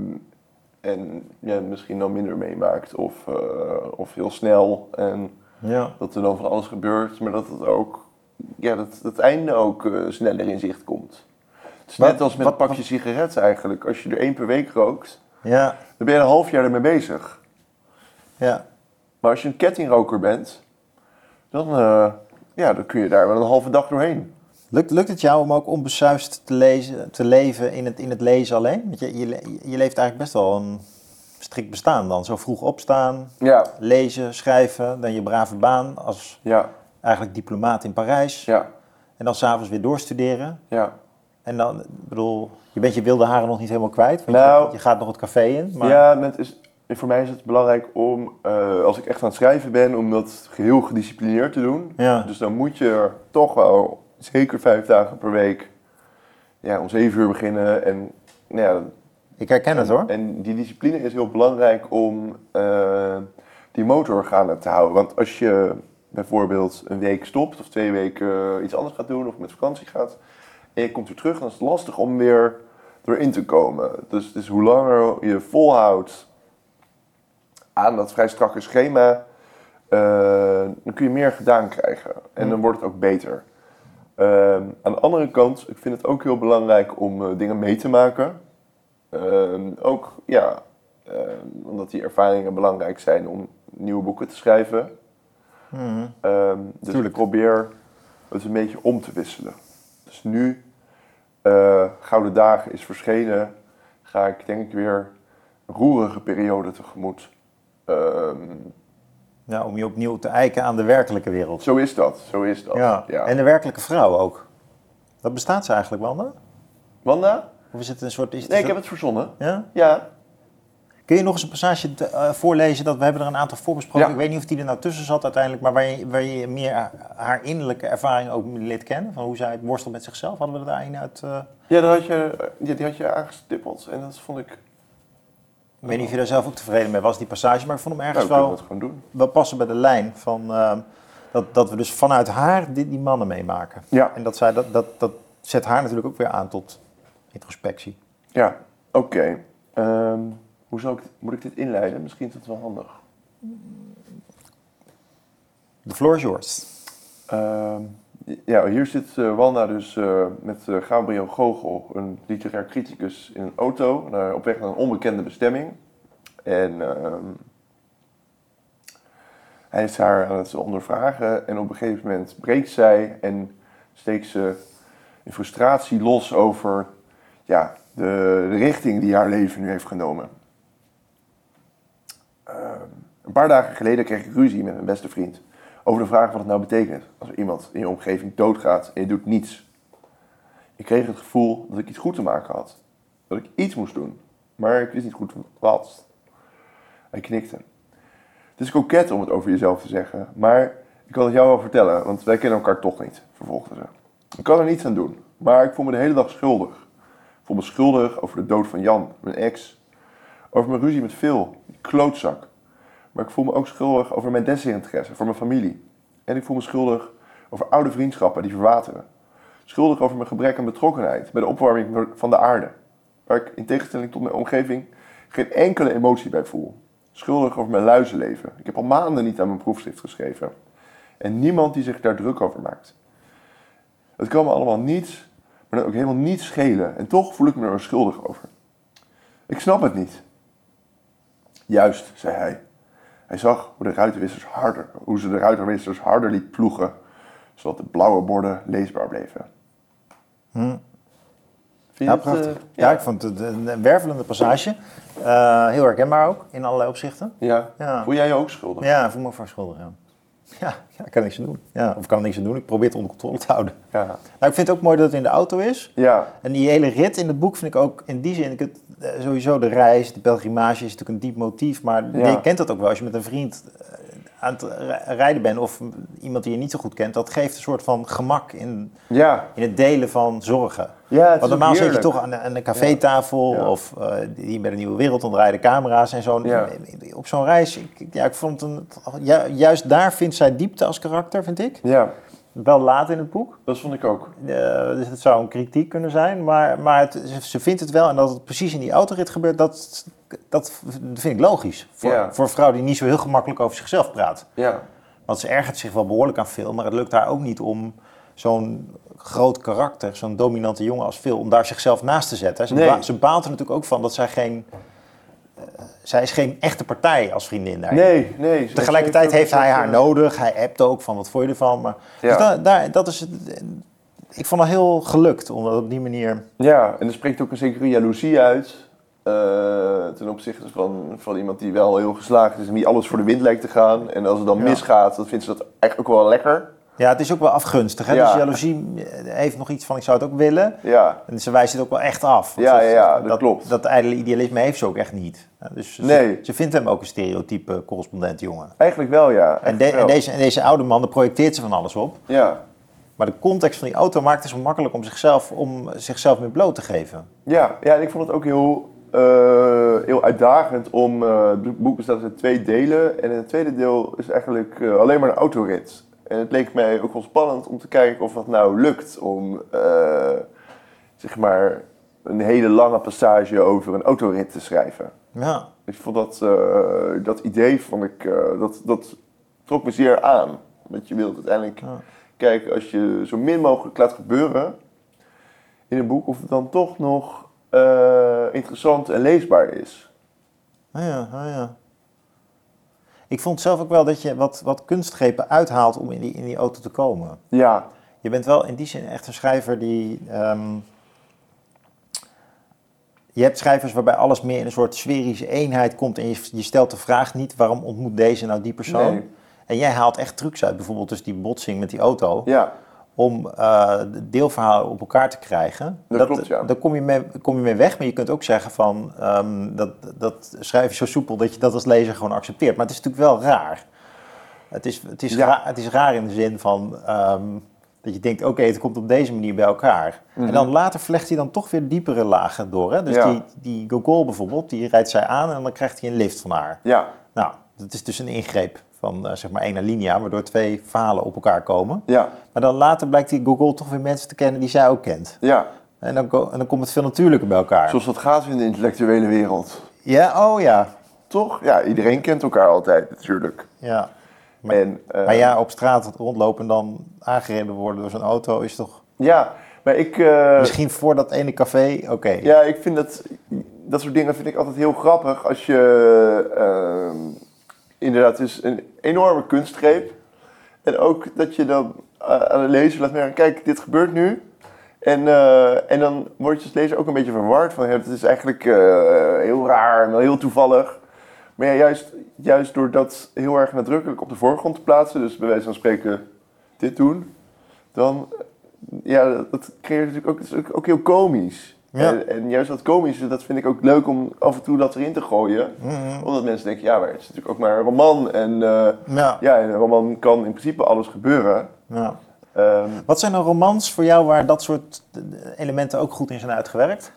en ja, misschien dan minder meemaakt of, eh, of heel snel. En
ja.
dat er dan van alles gebeurt, maar dat het ook ja, dat het einde ook eh, sneller in zicht komt. Het is
Wat-
net als met
wat-
een pakje sigaretten eigenlijk. Als je er één per week rookt,
Ja,
dan ben je een half jaar ermee bezig.
ja.
Maar als je een kettingroker bent, dan, eh, ja, dan kun je daar wel een halve dag doorheen.
Lukt, lukt het jou om ook onbesuist te, lezen, te leven in het, in het lezen alleen? Want je, je, le- je leeft eigenlijk best wel een strikt bestaan dan. Zo vroeg opstaan,
Ja,
lezen, schrijven, dan je brave baan als
ja,
eigenlijk diplomaat in Parijs.
ja,
En dan s'avonds weer doorstuderen.
ja.
En dan, ik bedoel, je bent je wilde haren nog niet helemaal kwijt. Want
Nou.
je, je gaat nog het café in. Maar
Ja, met is, voor mij is het belangrijk om, eh, als ik echt aan het schrijven ben, om dat geheel gedisciplineerd te doen.
Ja.
Dus dan moet je er toch wel zeker vijf dagen per week ja, om zeven uur beginnen. En, nou ja,
ik herken het hoor.
en die discipline is heel belangrijk om eh, die motororganen te houden. Want als je bijvoorbeeld een week stopt of twee weken eh, iets anders gaat doen of met vakantie gaat en je komt weer terug, dan is het lastig om weer erin te komen. Dus, dus hoe langer je volhoudt aan dat vrij strakke schema, eh, dan kun je meer gedaan krijgen. En dan wordt het ook beter. Ehm, aan de andere kant, ik vind het ook heel belangrijk om eh, dingen mee te maken. Ehm, ook, ja, ehm, omdat die ervaringen belangrijk zijn om nieuwe boeken te schrijven. Ehm, dus
Tuurlijk.
ik probeer het een beetje om te wisselen. Dus nu, eh, Gouden Dagen is verschenen, ga ik denk ik weer een roerige periode tegemoet.
Ja, om je opnieuw te eiken aan de werkelijke wereld.
zo is dat, zo is dat.
Ja. En de werkelijke vrouw ook. Dat bestaat ze eigenlijk, Wanda?
Wanda?
Of is het een soort... Is
Nee, ik heb het verzonnen.
Ja?
Ja.
Kun je nog eens een passage te- eh, voorlezen? Dat, we hebben er een aantal voorbesproken.
Ja.
Ik weet niet of die er nou tussen zat uiteindelijk. Maar waar je, waar je meer haar- innerlijke ervaring ook leert kennen. Van hoe zij het worstelt met zichzelf. Hadden we er daar een uit... eh,
Ja, dat had je, ja, die had je aangestippeld en dat vond ik...
ik weet niet of je daar zelf ook tevreden mee was, die passage. Maar ik vond hem
Nou,
ergens
we kunnen
wel,
gewoon doen.
wel passen bij de lijn. Van, eh, dat, dat we dus vanuit haar die, die mannen meemaken.
Ja,
En dat, zij, dat, dat, dat zet haar natuurlijk ook weer aan tot introspectie.
ja. Oké. Ehm, hoe zou ik, moet ik dit inleiden? Misschien is het wel handig.
The floor is yours.
Ehm, ja, hier zit eh, Wanda dus eh, met eh, Gabriel Gogel, een literair criticus, in een auto naar, op weg naar een onbekende bestemming. En ehm, hij is haar aan het ondervragen en op een gegeven moment breekt zij en steekt ze in frustratie los over ja, de, de richting die haar leven nu heeft genomen. Ehm, een paar dagen geleden kreeg ik ruzie met mijn beste vriend over de vraag wat het nou betekent als er iemand in je omgeving doodgaat en je doet niets. Ik kreeg het gevoel dat ik iets goed te maken had. Dat ik iets moest doen, maar ik wist niet goed wat. Hij knikte. Het is koket om het over jezelf te zeggen, maar ik kan het jou wel vertellen, want wij kennen elkaar toch niet, vervolgde ze. Ik kan er niets aan doen, maar ik voel me de hele dag schuldig. Ik voel me schuldig over de dood van Jan, mijn ex. Over mijn ruzie met Phil, die klootzak. Maar ik voel me ook schuldig over mijn desinteresse voor mijn familie. En ik voel me schuldig over oude vriendschappen die verwateren. Schuldig over mijn gebrek aan betrokkenheid bij de opwarming van de aarde. Waar ik in tegenstelling tot mijn omgeving geen enkele emotie bij voel. Schuldig over mijn luizenleven. Ik heb al maanden niet aan mijn proefschrift geschreven. En niemand die zich daar druk over maakt. Het kan me allemaal niets, maar ook helemaal niet schelen. En toch voel ik me er schuldig over. Ik snap het niet. Juist, zei hij. Hij zag hoe, de ruitenwissers harder, hoe ze de ruitenwissers harder liet ploegen, zodat de blauwe borden leesbaar bleven.
Hm.
Je
Ja,
het, eh,
ja. ik vond het een, wervelende passage. Eh, heel herkenbaar ook, in allerlei opzichten.
ja.
Ja.
Voel jij je ook schuldig?
Ja, ik voel me ook verschuldigd, ja. Ja, ja, ik kan niks aan doen. Ja, of ik kan niks aan doen, ik probeer het onder controle te houden.
Ja.
Nou, ik vind het ook mooi dat het in de auto is.
Ja.
En die hele rit in het boek vind ik ook in die zin, ik het, eh, sowieso de reis, de pelgrimage is natuurlijk een diep motief, maar
Ja.
je kent dat ook wel als je met een vriend eh, aan het ri- rijden bent of iemand die je niet zo goed kent, dat geeft een soort van gemak in,
Ja.
in het delen van zorgen.
Ja,
Want normaal zit je toch aan, een- aan een cafétafel
Ja.
of eh, hier bij de Nieuwe Wereld, dan draaien de camera's en zo.
Ja.
Op zo'n reis, ik, ja, ik vond het een, ju- juist daar vindt zij diepte als karakter, vind ik.
Ja,
Wel laat in het boek.
dat vond ik ook.
Eh, dus het zou een kritiek kunnen zijn, maar, maar het, ze- vindt het wel. En dat het precies in die autorit gebeurt, dat, dat vind ik logisch. Voor,
Ja.
voor een vrouw die niet zo heel gemakkelijk over zichzelf praat.
Ja.
Want ze ergert zich wel behoorlijk aan Phil, maar het lukt haar ook niet om zo'n groot karakter, zo'n dominante jongen als Phil, om daar zichzelf naast te zetten. Ze,
Nee.
ba- ze baalt er natuurlijk ook van dat zij geen... zij is geen echte partij als vriendin daar.
Nee, nee.
Tegelijkertijd heeft hij haar nodig. Hij appt ook van wat vond je ervan. Maar,
Ja.
Dus daar, daar, dat is het. Ik vond het heel gelukt om dat op die manier.
Ja, en er spreekt ook een zekere jaloezie uit. eh, ten opzichte van, van iemand die wel heel geslaagd is en die alles voor de wind lijkt te gaan. En als het dan
Ja.
misgaat, dan vindt ze dat eigenlijk ook wel lekker.
Ja, het is ook wel afgunstig. Hè?
Ja.
Dus jaloezie heeft nog iets van ik zou het ook willen.
Ja,
En ze wijst het ook wel echt af.
Ja,
ze-
ja, ja, dat klopt.
Dat ijdele idealisme heeft ze ook echt niet. Dus ze,
Nee.
ze vindt hem ook een stereotype correspondent jongen.
eigenlijk wel, ja.
En, deze, en deze oude man, daar projecteert ze van alles op.
Ja,
Maar de context van die auto maakt het zo makkelijk om zichzelf, om zichzelf meer bloot te geven.
ja, ja, en ik vond het ook heel, eh, heel uitdagend om... eh, het boek bestaat uit twee delen. En in het tweede deel is eigenlijk eh, alleen maar een autorit. En het leek mij ook wel spannend om te kijken of dat nou lukt om... eh, zeg maar een hele lange passage over een autorit te schrijven.
Ja.
Ik vond dat, eh, dat idee vond ik, eh, dat, dat trok me zeer aan. Want je wilt uiteindelijk
Ja.
kijken als je zo min mogelijk laat gebeuren in een boek, of het dan toch nog interessant en leesbaar is.
Ah ja, ah ja. Ik vond zelf ook wel dat je wat, wat kunstgrepen uithaalt om in die, in die auto te komen.
Ja,
Je bent wel in die zin echt een schrijver die. ehm, je hebt schrijvers waarbij alles meer in een soort sferische eenheid komt en je, je stelt de vraag niet waarom ontmoet deze nou die persoon.
Nee.
En jij haalt echt trucs uit, bijvoorbeeld dus die botsing met die auto,
ja,
om de deelverhalen op elkaar te krijgen.
Dat klopt, ja.
Daar kom je, mee, kom je mee weg, maar je kunt ook zeggen van ehm, dat, dat schrijf je zo soepel dat je dat als lezer gewoon accepteert. Maar het is natuurlijk wel raar. Het is, het is,
Ja.
raar, het is raar in de zin van ehm, dat je denkt, oké, het komt op deze manier bij elkaar. En dan later vlecht hij dan toch weer diepere lagen door. Hè? Dus
Mhm. Ja.
die, die Gogol bijvoorbeeld, die rijdt zij aan en dan krijgt hij een lift van haar.
ja,
Nou, dat is dus een ingreep van eh, zeg maar één alinea, waardoor twee verhalen op elkaar komen.
ja,
Maar dan later blijkt die Gogol toch weer mensen te kennen die zij ook kent.
ja.
En dan, en dan komt het veel natuurlijker bij elkaar.
Zoals dat gaat in de intellectuele wereld.
Ja, oh ja.
Toch? Ja, iedereen kent elkaar altijd natuurlijk.
ja. Maar,
En, eh,
maar ja, op straat rondlopen en dan aangereden worden door zo'n auto is toch...
Ja, maar ik... eh,
Misschien voor dat ene café, oké.
Ja, ik vind dat... Dat soort dingen vind ik altijd heel grappig als je... inderdaad, is een enorme kunstgreep. En ook dat je dan eh, aan de lezer laat merken, kijk, dit gebeurt nu. En, eh, en dan word je als lezer ook een beetje verward van, het is eigenlijk eh, heel raar en heel toevallig. Maar juist, juist door dat heel erg nadrukkelijk op de voorgrond te plaatsen, dus bij wijze van spreken dit doen, dan, ja, dat, creëert natuurlijk ook, ook, ook heel komisch.
Ja.
En, en juist dat komische, dat vind ik ook leuk om af en toe dat erin te gooien.
Mhm.
Omdat mensen denken, ja, maar het is natuurlijk ook maar een roman. En eh,
Ja.
ja, in een roman kan in principe alles gebeuren.
ja.
Ehm,
Wat zijn er romans voor jou waar dat soort elementen ook goed in zijn uitgewerkt?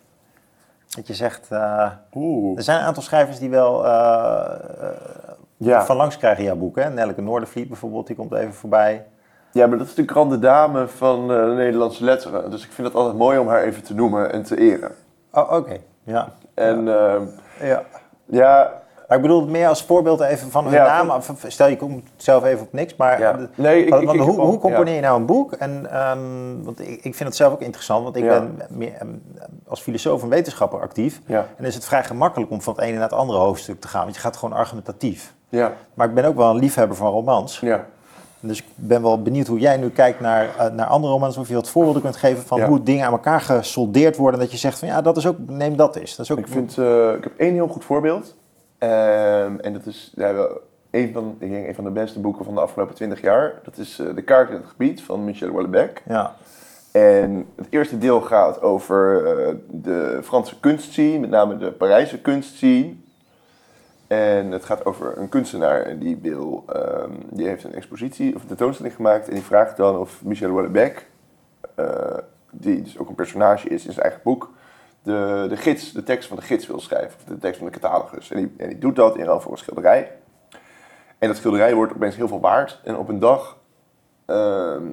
Dat je zegt, eh,
Oeh.
er zijn een aantal schrijvers die wel eh, van langs krijgen in jouw boek. Hè? Nelleke Noordervliet bijvoorbeeld, die komt even voorbij.
Ja, maar dat is de grande dame van eh, de Nederlandse letteren. Dus ik vind het altijd mooi om haar even te noemen en te eren.
Oh, oké. Ja.
En ehm,
ja.
ja,
Maar ik bedoel het meer als voorbeeld even van hun
Ja,
naam. Stel, je komt zelf even op niks, maar...
Ja. Nee, ik-
want-
ik-
want
ik
hoe, hoe componeer
ja.
je nou een boek? En, ehm, want ik, ik vind het zelf ook interessant, want ik
Ja.
ben meer, ehm, als filosoof en wetenschapper actief.
ja,
En dan is het vrij gemakkelijk om van het ene naar het andere hoofdstuk te gaan, want je gaat gewoon argumentatief.
ja,
Maar ik ben ook wel een liefhebber van romans.
ja.
Dus ik ben wel benieuwd hoe jij nu kijkt naar, eh, naar andere romans. Of je wat voorbeelden kunt geven van
Ja.
hoe dingen aan elkaar gesoldeerd worden. En dat je zegt van ja, dat is ook, neem dat eens. Dat is ook,
Ik, vind, eh, ik heb één heel goed voorbeeld. Ehm, en dat is ja, een, van, ik denk, een van de beste boeken van de afgelopen twintig jaar. Dat is eh, De Kaart in het Gebied van Michel Houellebecq.
Ja,
En het eerste deel gaat over de Franse kunstscene, met name de Parijse kunstscene. En het gaat over een kunstenaar en die, wil, ehm, die heeft een expositie of een tentoonstelling gemaakt. En die vraagt dan of Michel Houellebecq, eh, die dus ook een personage is in zijn eigen boek, de, de gids, de tekst van de gids wil schrijven. Of de tekst van de catalogus. En die, en die doet dat in ruil voor een schilderij. En dat schilderij wordt opeens heel veel waard. En op een dag ehm,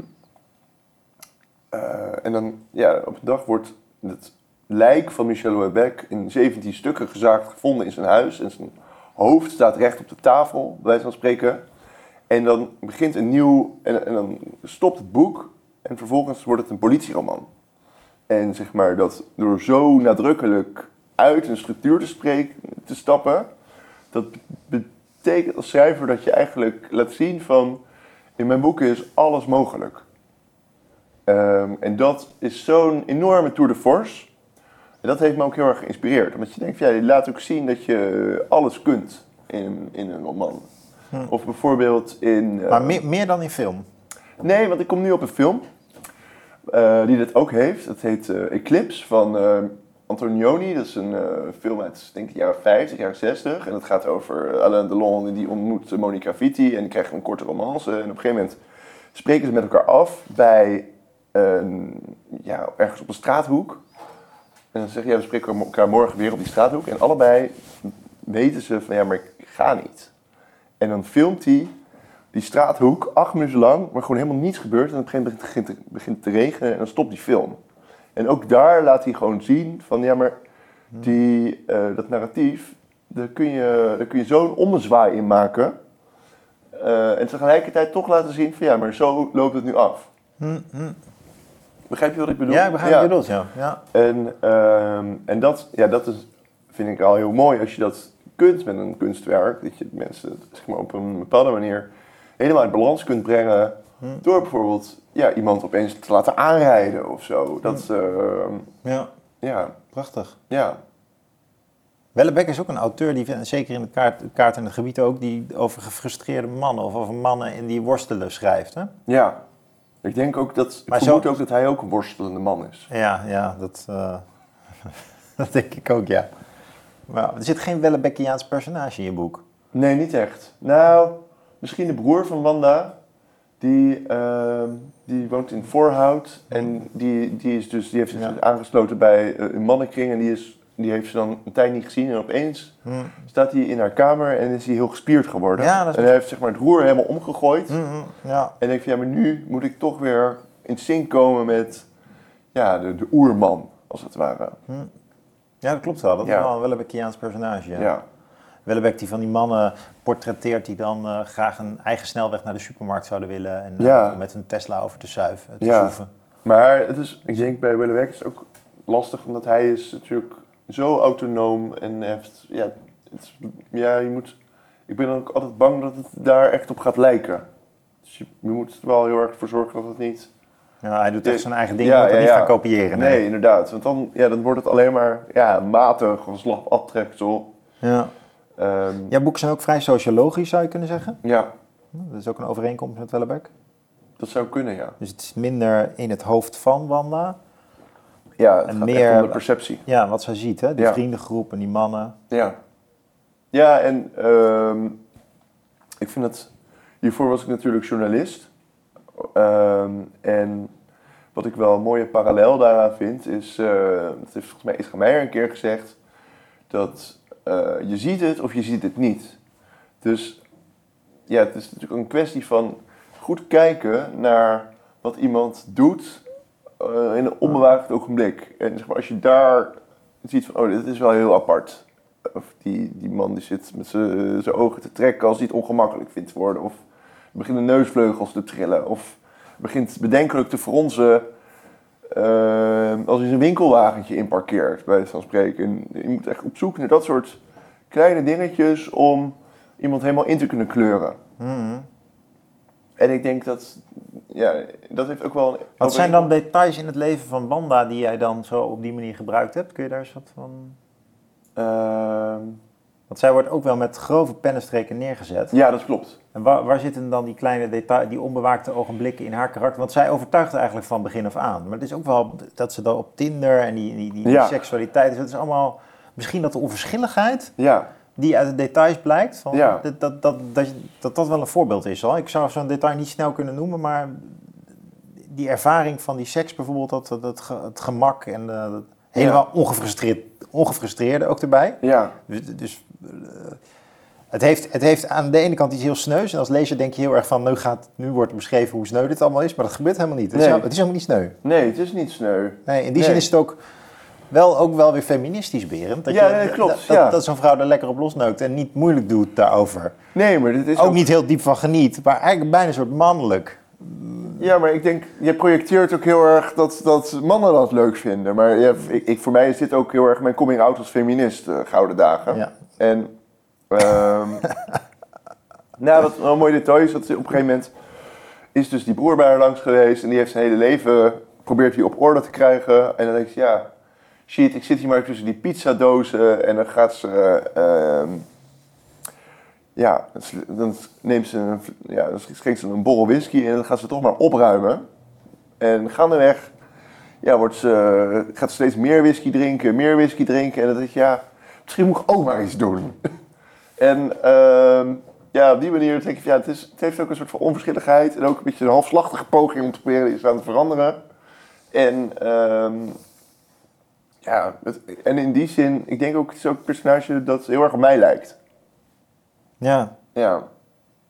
eh, en dan, ja, op een dag wordt het lijk van Michel Houellebecq in 17 stukken gezaagd gevonden in zijn huis. En zijn hoofd staat recht op de tafel, bij wijze van spreken. En dan begint een nieuw, en, dan stopt het boek. En vervolgens wordt het een politieroman. En zeg maar dat door zo nadrukkelijk uit een structuur te spreken, te stappen, dat betekent als schrijver dat je eigenlijk laat zien van, in mijn boeken is alles mogelijk. Ehm, en dat is zo'n enorme tour de force. En dat heeft me ook heel erg geïnspireerd. Omdat je denkt, van, ja, je laat ook zien dat je alles kunt in, in een roman. Of bijvoorbeeld in... eh,
maar meer, meer dan in film.
Nee, want ik kom nu op een film eh, die dat ook heeft. Dat heet eh, Eclipse van Antonioni. Dat is een film uit denk ik, de jaren 50, jaren 60. En dat gaat over Alain Delon en die ontmoet Monica Vitti. En die krijgen een korte romance. En op een gegeven moment spreken ze met elkaar af bij een, ja, ergens op een straathoek. En dan zeggen ja, we spreken elkaar morgen weer op die straathoek. En allebei weten ze van ja, maar ik ga niet. En dan filmt hij die straathoek acht minuten lang, waar gewoon helemaal niets gebeurt. En op een gegeven moment begint, het- begint het te regenen en dan stopt die film. En ook daar laat hij gewoon zien van ja, maar die, eh, dat narratief, daar kun je, daar kun je zo'n ommezwaai in maken. Eh, en tegelijkertijd toch laten zien van ja, maar zo loopt het nu af.
Hm, hm.
Begrijp je wat ik bedoel?
Ja, ik begrijp wat je bedoelt, ja. ja.
En, ehm, en dat, ja, dat is, vind ik al heel mooi als je dat kunt met een kunstwerk. Dat je mensen zeg maar, op een bepaalde manier helemaal uit balans kunt brengen.
Hm.
Door bijvoorbeeld ja, iemand opeens te laten aanrijden of zo. Dat,
Hm. ja,
ja,
prachtig.
ja.
Wellebeck is ook een auteur, die zeker in het kaart, kaart en het gebied ook, die over gefrustreerde mannen of over mannen in die worstelen schrijft. Hè?
ja. Ik denk ook dat, ik
Maar
vermoed
zo-
ook dat hij ook een worstelende man is.
Ja, ja, dat, eh, dat denk ik ook, ja. Maar er zit geen Wellebeckiaans personage in je boek.
Nee, niet echt. Nou, misschien de broer van Wanda. Die, ehm, die woont in Voorhout. En die, die, is dus, die heeft zich
Ja.
aangesloten bij eh, een mannenkring. En die, is, die heeft ze dan een tijd niet gezien. En opeens
Hm.
staat hij in haar kamer en is hij heel gespierd geworden.
Ja,
En hij heeft zeg maar, het roer helemaal omgegooid.
Mhm, ja.
En ik denk van, ja, maar nu moet ik toch weer in sync komen met ja, de, de oerman, als het ware.
ja, dat klopt wel. Dat is wel een Wellebeckiaans personage. Ja. Wellebeck die van die mannen portretteert die dan eh, graag een eigen snelweg naar de supermarkt zouden willen. En eh, met een Tesla over te zuiven, te
Ja. Maar het is, ik denk bij Willebeck is het ook lastig, omdat hij is natuurlijk zo autonoom en heeft, ja, het is- ja, je moet, ik ben ook altijd bang dat het daar echt op gaat lijken. Dus je, je moet er wel heel erg voor zorgen dat het niet...
Ja, hij doet echt zijn eigen ding,
Ja,
moet het
ja,
niet
ja.
gaan kopiëren.
Nee, inderdaad, want dan, ja, dan wordt het alleen maar ja, matig of slap aftreksel.
Ja.
Ehm,
Jouw boeken zijn ook vrij sociologisch, zou je kunnen zeggen.
ja,
Dat is ook een overeenkomst met Wellebeck.
dat zou kunnen, ja.
Dus het is minder in het hoofd van Wanda.
Ja, het
En
gaat
meer-
echt om de perceptie.
Ja, wat zij ziet, hè? die
Ja.
vriendengroep en die mannen.
Ja. Ja, en ehm, ik vind dat... Hiervoor was ik natuurlijk journalist. Ehm, en wat ik wel een mooie parallel daaraan vind, is... eh, dat heeft volgens mij Isra Meijer een keer gezegd... dat eh, je ziet het of je ziet het niet. Dus ja, het is natuurlijk een kwestie van goed kijken naar wat iemand doet eh, in een onbewaakt ogenblik. En zeg maar, als je daar ziet van, oh, dit is wel heel apart. Of die, die man die zit met zijn ogen te trekken als hij het ongemakkelijk vindt worden. Of beginnen neusvleugels te trillen. Of begint bedenkelijk te fronsen eh, als hij zijn winkelwagentje inparkeert, bij wijze van spreken. En je moet echt op zoek naar dat soort kleine dingetjes om iemand helemaal in te kunnen kleuren.
Mhm.
En ik denk dat, ja, dat heeft ook wel... een-
Wat zijn dan details in het leven van Wanda die jij dan zo op die manier gebruikt hebt? Kun je daar eens wat van...
Ehm,
Want zij wordt ook wel met grove pennenstreken neergezet.
ja, dat klopt.
En waar, waar zitten dan die kleine details, die onbewaakte ogenblikken in haar karakter? Want zij overtuigt eigenlijk van begin af aan. Maar het is ook wel dat ze dan op Tinder en die, die, die, seksualiteit, dus het is allemaal... Misschien dat de onverschilligheid
Ja,
die uit de details blijkt, van,
Ja.
dat, dat, dat, dat, dat dat wel een voorbeeld is. Al. Ik zou zo'n detail niet snel kunnen noemen, maar die ervaring van die seks bijvoorbeeld, dat, dat, het gemak en eh, helemaal ongefrustreerd, ongefrustreerde ook erbij.
ja,
Dus, dus eh, het, heeft, het heeft aan de ene kant iets heel sneus. En als lezer denk je heel erg van, nu, gaat, nu wordt beschreven hoe sneu dit allemaal is. Maar dat gebeurt helemaal niet. Het, is, het is helemaal niet sneu.
nee, het is niet sneu.
Nee, in die
Nee.
zin is het ook wel, ook wel weer feministisch, Berend. Dat
Ja,
je,
nee, klopt,
Dat, dat,
ja.
dat zo'n vrouw er lekker op losneukt en niet moeilijk doet daarover.
Nee, maar dit is
Ook niet heel diep van geniet, maar eigenlijk bijna een soort mannelijk.
Ja, maar ik denk, je projecteert ook heel erg dat, dat mannen dat leuk vinden. Maar ja, ik, ik- voor mij is dit ook heel erg mijn coming out als feminist, eh, gouden dagen.
Ja.
En, ehm nou, wat een mooi detail is, dat op een gegeven moment is dus die broer bij haar langs geweest. En die heeft zijn hele leven, probeert hij op orde te krijgen. En dan denk je, ja, shit, ik zit hier maar tussen die pizzadozen. En dan gaat ze, ehm, ja, dan neemt ze, een, ja, dan schenkt ze een borrel whisky en dan gaat ze toch maar opruimen. En gaandeweg ja, wordt ze, gaat ze steeds meer whisky drinken, meer whisky drinken. En dan denk je, ja, misschien moet ik ook maar iets doen. en ehm, ja, op die manier denk ik, ja, het, het heeft ook een soort van onverschilligheid. En ook een beetje een halfslachtige poging om te proberen iets aan te veranderen. En ehm, ja, het- en in die zin, ik denk ook, het is ook een personage dat heel erg op mij lijkt.
Ja,
Ja,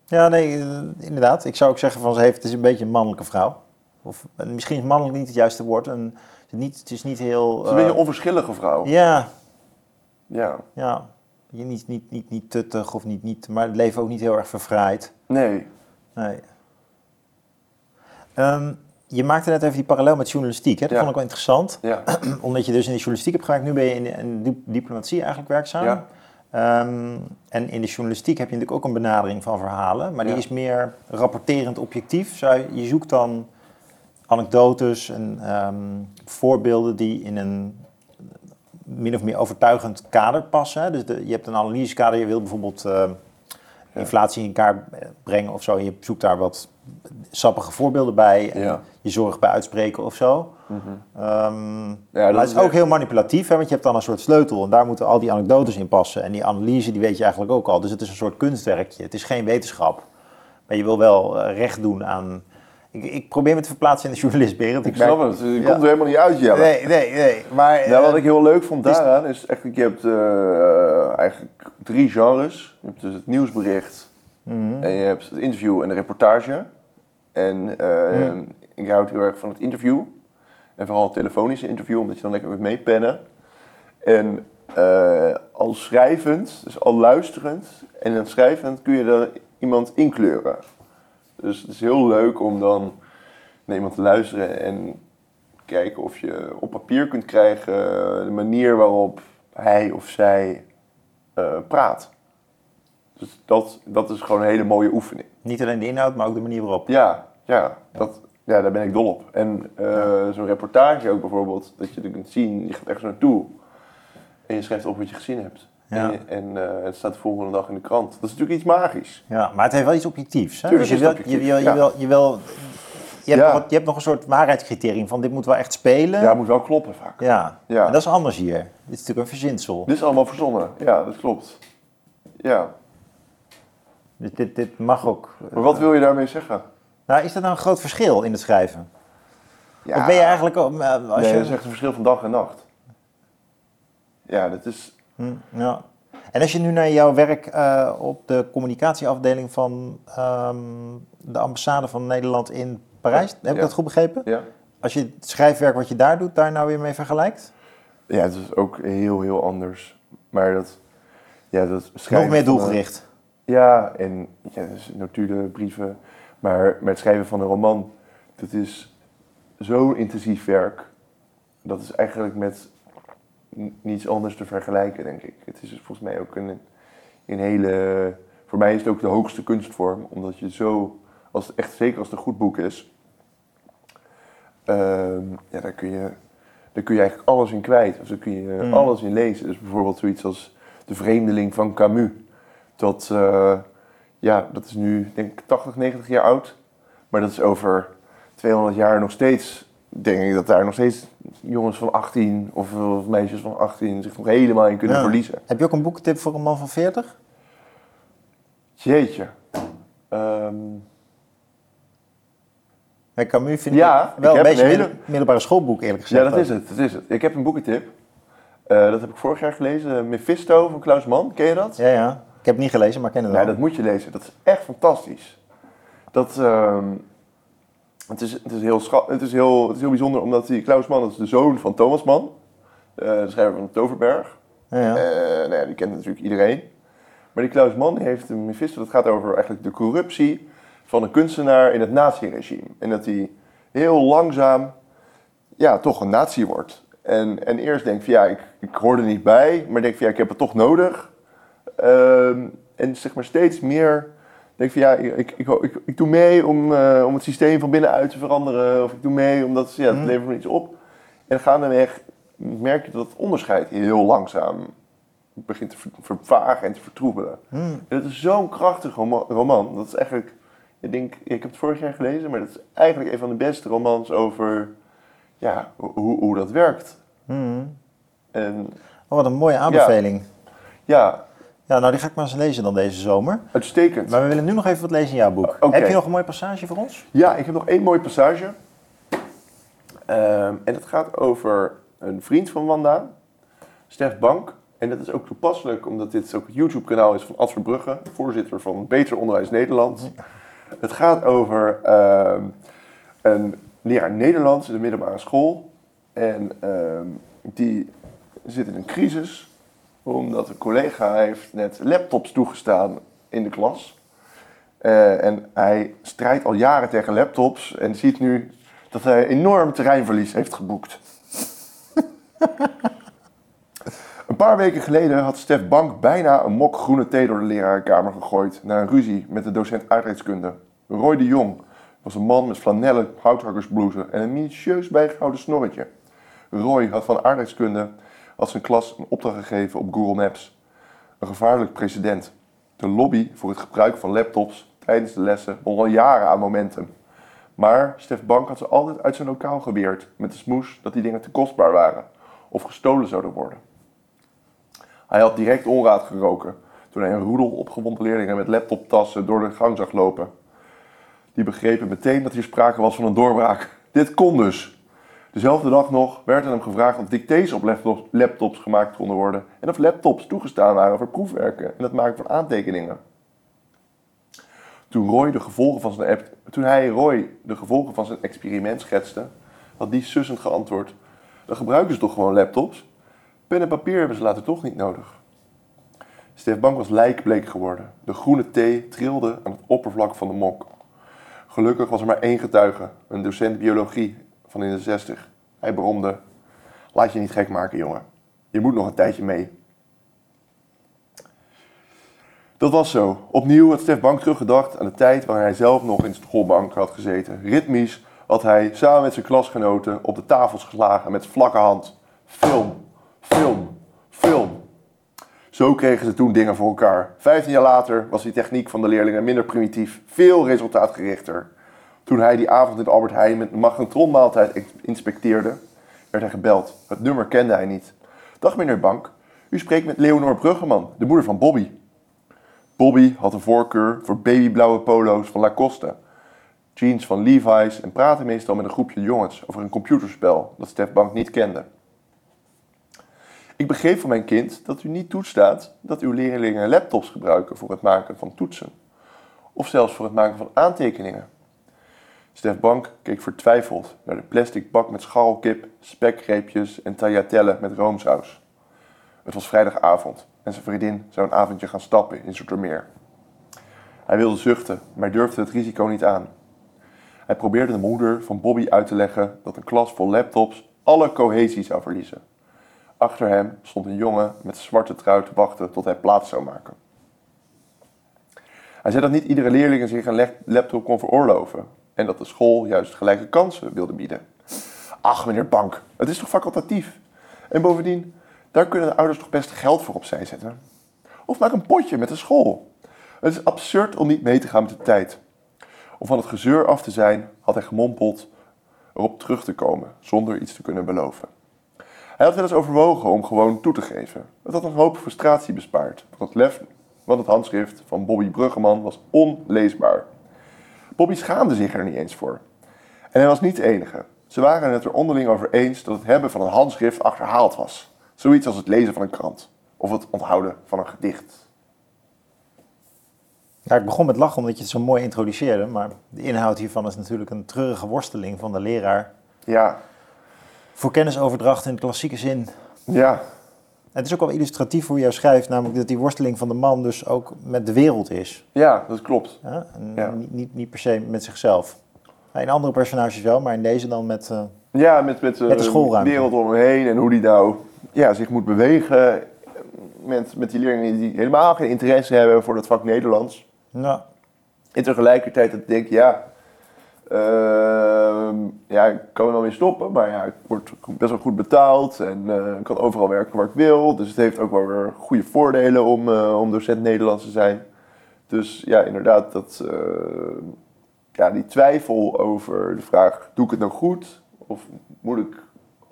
ja nee, eh, inderdaad. Ik zou ook zeggen van ze heeft, het is een beetje een mannelijke vrouw. Of eh, misschien is mannelijk niet het juiste woord. Een, het, is niet, het is niet heel...
het is een beetje
eh,
een onverschillige vrouw.
ja,
Ja,
ja. Je niet, niet, niet, niet tuttig of niet, niet... Maar het leven ook niet heel erg verfraaid.
nee.
Nee. Ehm, je maakte net even die parallel met journalistiek. Hè? Dat
Ja.
vond ik wel interessant.
Ja,
Omdat je dus in de journalistiek hebt gewerkt. Nu ben je in, in dip- diplomatie eigenlijk werkzaam.
Ja.
Ehm, en in de journalistiek heb je natuurlijk ook een benadering van verhalen. Maar die is meer rapporterend objectief. Zou je, je zoekt dan anekdotes en ehm, voorbeelden die in een min of meer overtuigend kader passen. hè. Dus de, je hebt een analysekader. Je wil bijvoorbeeld eh, inflatie in kaart brengen of zo. En je zoekt daar wat sappige voorbeelden bij. En
Ja.
Je zorgt bij uitspreken of zo. Ehm,
dat
maar het
is
ook
echt-
heel manipulatief, hè, want je hebt dan een soort sleutel en daar moeten al die anekdotes in passen. En die analyse, die weet je eigenlijk ook al. Dus het is een soort kunstwerkje. Het is geen wetenschap. Maar je wil wel eh, recht doen aan... Ik, ik probeer me te verplaatsen in de journalist, Berend.
ik
merk-
snap het. Je
Ja.
komt er helemaal niet uit, Jelle.
Nee, nee, nee. Maar
Nou, wat
eh,
ik heel leuk vond daaraan is eigenlijk, je hebt eh, eigenlijk drie genres. Je hebt dus het nieuwsbericht,
mhm.
en je hebt het interview en de reportage. En
Hmm.
Ik houd heel erg van het interview. En vooral het telefonische interview, omdat je dan lekker kunt meepennen. En eh, al schrijvend, dus al luisterend en dan schrijvend kun je er iemand inkleuren. Dus het is heel leuk om dan naar iemand te luisteren en kijken of je op papier kunt krijgen de manier waarop hij of zij eh, praat. Dus dat, dat is gewoon een hele mooie oefening.
Niet alleen de inhoud, maar ook de manier waarop.
Ja, ja, dat, ja daar ben ik dol op. En eh, zo'n reportage ook bijvoorbeeld, dat je er kunt zien, je gaat ergens naartoe en je schrijft op wat je gezien hebt.
Ja.
En, en eh, het staat de volgende dag in de krant. Dat is natuurlijk iets magisch.
Ja, maar het heeft wel iets objectiefs. Hè? Dus je wil, je, wil, je, wil, je, wil, je, hebt
Ja.
nog, je hebt nog een soort waarheidscriterium van dit moet wel echt spelen.
Ja, het moet wel kloppen vaak.
Ja.
Ja.
En dat is anders hier. Dit is natuurlijk een verzinsel.
Dit is allemaal verzonnen. Ja, dat klopt. Ja.
Dit, dit, dit mag ook.
Maar wat wil je daarmee zeggen?
Nou, is dat nou een groot verschil in het schrijven?
Ja,
Of ben je eigenlijk... eh, Als
nee,
je,
dat is echt een verschil van dag en nacht. Ja, dat is...
Hm, ja. En als je nu naar jouw werk eh, op de communicatieafdeling van ehm, de ambassade van Nederland in Parijs, heb ik
Ja.
dat goed begrepen?
Ja.
Als je het schrijfwerk wat je daar doet, daar nou weer mee vergelijkt?
Ja, het is ook heel, heel anders. Maar dat... Ja, dat
Nog
schrijven
meer
van een-
doelgericht.
Ja, en ja, dus notulen, brieven. Maar met het schrijven van een roman, dat is zo'n intensief werk. Dat is eigenlijk met niets anders te vergelijken, denk ik. Het is volgens mij ook een, een hele... Voor mij is het ook de hoogste kunstvorm, omdat je zo, als het echt, zeker als het een goed boek is, ehm, ja, daar kun je, daar kun je eigenlijk alles in kwijt. Of daar kun je
Mm.
alles in lezen. Dus bijvoorbeeld zoiets als De Vreemdeling van Camus. Dat, eh, ja, dat is nu denk ik 80, 90 jaar oud. Maar dat is over 200 jaar nog steeds, denk ik dat daar nog steeds jongens van 18 of, of meisjes van 18 zich nog helemaal in kunnen
Ja.
verliezen.
Heb je ook een boekentip voor een man van 40?
Jeetje. Ehm,
Bij Camus vind
Ja,
ik wel
ik
een beetje
een hele-
middelbare schoolboek eerlijk gezegd.
ja, dat
ook.
is het, dat is het. Ik heb een boekentip. Eh, dat heb ik vorig jaar gelezen. Mephisto van Klaus Mann. Ken je dat?
Ja, ja. Ik heb het niet gelezen, maar ik ken het
Ja,
wel.
dat moet je lezen. Dat is echt fantastisch. Dat, ehm, het, is, het, is heel scha- het, is heel, het is heel bijzonder omdat die Klaus Mann, dat is de zoon van Thomas Mann, eh, de schrijver van Toverberg.
Ja, ja.
Eh, nou ja, die kent natuurlijk iedereen. Maar die Klaus Mann heeft een Mephisto, dat gaat over eigenlijk de corruptie van een kunstenaar in het naziregime. En dat hij heel langzaam, ja, toch een nazi wordt. En, en eerst denkt van ja, ik, ik hoor er niet bij, maar denk van ja, ik heb het toch nodig. Ehm, en zeg maar steeds meer denk van ja, ik, ik, ik, doe mee om, eh, om het systeem van binnenuit te veranderen. Of ik doe mee omdat ja, het
Mm.
levert me iets op. En gaandeweg merk je dat het onderscheid heel langzaam begint te ver- vervagen en te vertroebelen.
Hmm.
En dat is zo'n krachtig roma- roman. Dat is eigenlijk, ik denk, ik heb het vorig jaar gelezen, maar dat is eigenlijk een van de beste romans over ja, hoe, hoe dat werkt.
Hmm.
En
Oh, wat een mooie aanbeveling. Ja.
ja,
nou die ga ik maar eens lezen dan deze zomer.
uitstekend.
Maar we willen nu nog even wat lezen in jouw boek. Heb je nog een mooie passage voor ons?
Ja, ik heb nog één mooie passage. Ehm, en dat gaat over een vriend van Wanda, Stef Bank. En dat is ook toepasselijk omdat dit ook het YouTube-kanaal is van Ad Verbrugge, voorzitter van Beter Onderwijs Nederland. Het gaat over ehm, een leraar Nederlands in de middelbare school. En ehm, die zit in een crisis omdat een collega heeft net laptops toegestaan in de klas. Eh, en hij strijdt al jaren tegen laptops en ziet nu dat hij enorm terreinverlies heeft geboekt. een paar weken geleden had Stef Bank bijna een mok groene thee door de lerarenkamer gegooid na een ruzie met de docent aardrijkskunde. Roy de Jong was een man met flanellen houthakkersblouse en een minutieus bijgehouden snorretje. Roy had van aardrijkskunde als zijn klas een opdracht gegeven op Google Maps. Een gevaarlijk precedent. De lobby voor het gebruik van laptops tijdens de lessen won al jaren aan momentum. Maar Stef Bank had ze altijd uit zijn lokaal geweerd met de smoes dat die dingen te kostbaar waren of gestolen zouden worden. Hij had direct onraad geroken toen hij een roedel opgewonden leerlingen met laptoptassen door de gang zag lopen. Die begrepen meteen dat hier sprake was van een doorbraak. Dit kon dus. Dezelfde dag nog werd aan hem gevraagd of dictées op laptops, gemaakt konden worden en of laptops toegestaan waren voor proefwerken en het maken van aantekeningen. Toen, Roy de gevolgen van zijn, toen hij Roy de gevolgen van zijn experiment schetste, had die sussend geantwoord: Dan gebruiken ze toch gewoon laptops? Pen en papier hebben ze later toch niet nodig. Stef Bank was lijkbleek geworden. De groene thee trilde aan het oppervlak van de mok. Gelukkig was er maar één getuige, een docent biologie van in de 60. Hij bromde: Laat je niet gek maken, jongen. Je moet nog een tijdje mee. Dat was zo. Opnieuw had Stef Bank teruggedacht aan de tijd waarin hij zelf nog in de schoolbank had gezeten. Ritmisch had hij samen met zijn klasgenoten op de tafels geslagen met vlakke hand. Film, film, film. Zo kregen ze toen dingen voor elkaar. Vijftien jaar later was die techniek van de leerlingen minder primitief, veel resultaatgerichter. Toen hij die avond in Albert Heijn met een magnetronmaaltijd inspecteerde, werd hij gebeld. Het nummer kende hij niet. Dag meneer Bank, u spreekt met Leonor Bruggeman, de moeder van Bobby. Bobby had een voorkeur voor babyblauwe polo's van Lacoste, jeans van Levi's en praatte meestal met een groepje jongens over een computerspel dat Stef Bank niet kende. Ik begreep van mijn kind dat u niet toestaat dat uw leerlingen laptops gebruiken voor het maken van toetsen. Of zelfs voor het maken van aantekeningen. Stef Bank keek vertwijfeld naar de plastic bak met scharrelkip, spekgreepjes en tagliatelle met roomsaus. Het was vrijdagavond en zijn vriendin zou een avondje gaan stappen in Zoetermeer. Hij wilde zuchten, maar durfde het risico niet aan. Hij probeerde de moeder van Bobby uit te leggen dat een klas vol laptops alle cohesie zou verliezen. Achter hem stond een jongen met zwarte trui te wachten tot hij plaats zou maken. Hij zei dat niet iedere leerling zich een laptop kon veroorloven en dat de school juist gelijke kansen wilde bieden. Ach, meneer Bank, het is toch facultatief? En bovendien, daar kunnen de ouders toch best geld voor opzij zetten? Of maak een potje met de school. Het is absurd om niet mee te gaan met de tijd. Om van het gezeur af te zijn, had hij gemompeld erop terug te komen, zonder iets te kunnen beloven. Hij had wel eens overwogen om gewoon toe te geven. Het had een hoop frustratie bespaard, want het, lef, want het handschrift van Bobby Bruggeman was onleesbaar. Bobby schaamde zich er niet eens voor. En hij was niet de enige. Ze waren het er onderling over eens dat het hebben van een handschrift achterhaald was. Zoiets als het lezen van een krant of het onthouden van een gedicht.
Ja, ik begon met lachen omdat je het zo mooi introduceerde, maar de inhoud hiervan is natuurlijk een treurige worsteling van de leraar.
Ja.
Voor kennisoverdracht in de klassieke zin.
Ja.
Het is ook wel illustratief hoe jij schrijft, namelijk dat die worsteling van de man dus ook met de wereld is.
Ja, dat klopt.
Ja? Niet, niet, niet, per se met zichzelf. In andere personages wel, maar in deze dan met, uh,
ja, met, met, met de schoolruimte. wereld om hem heen en hoe die nou ja, zich moet bewegen met, met die leerlingen die helemaal geen interesse hebben voor het vak Nederlands.
Ja.
En tegelijkertijd dat ik denk, ja, uh, ja, ik kan er wel weer stoppen, maar ja, ik word best wel goed betaald en uh, ik kan overal werken waar ik wil. Dus het heeft ook wel weer goede voordelen om, uh, om docent Nederlands te zijn. Dus ja, inderdaad, dat, eh, ja, die twijfel over de vraag, doe ik het nou goed? Of moet ik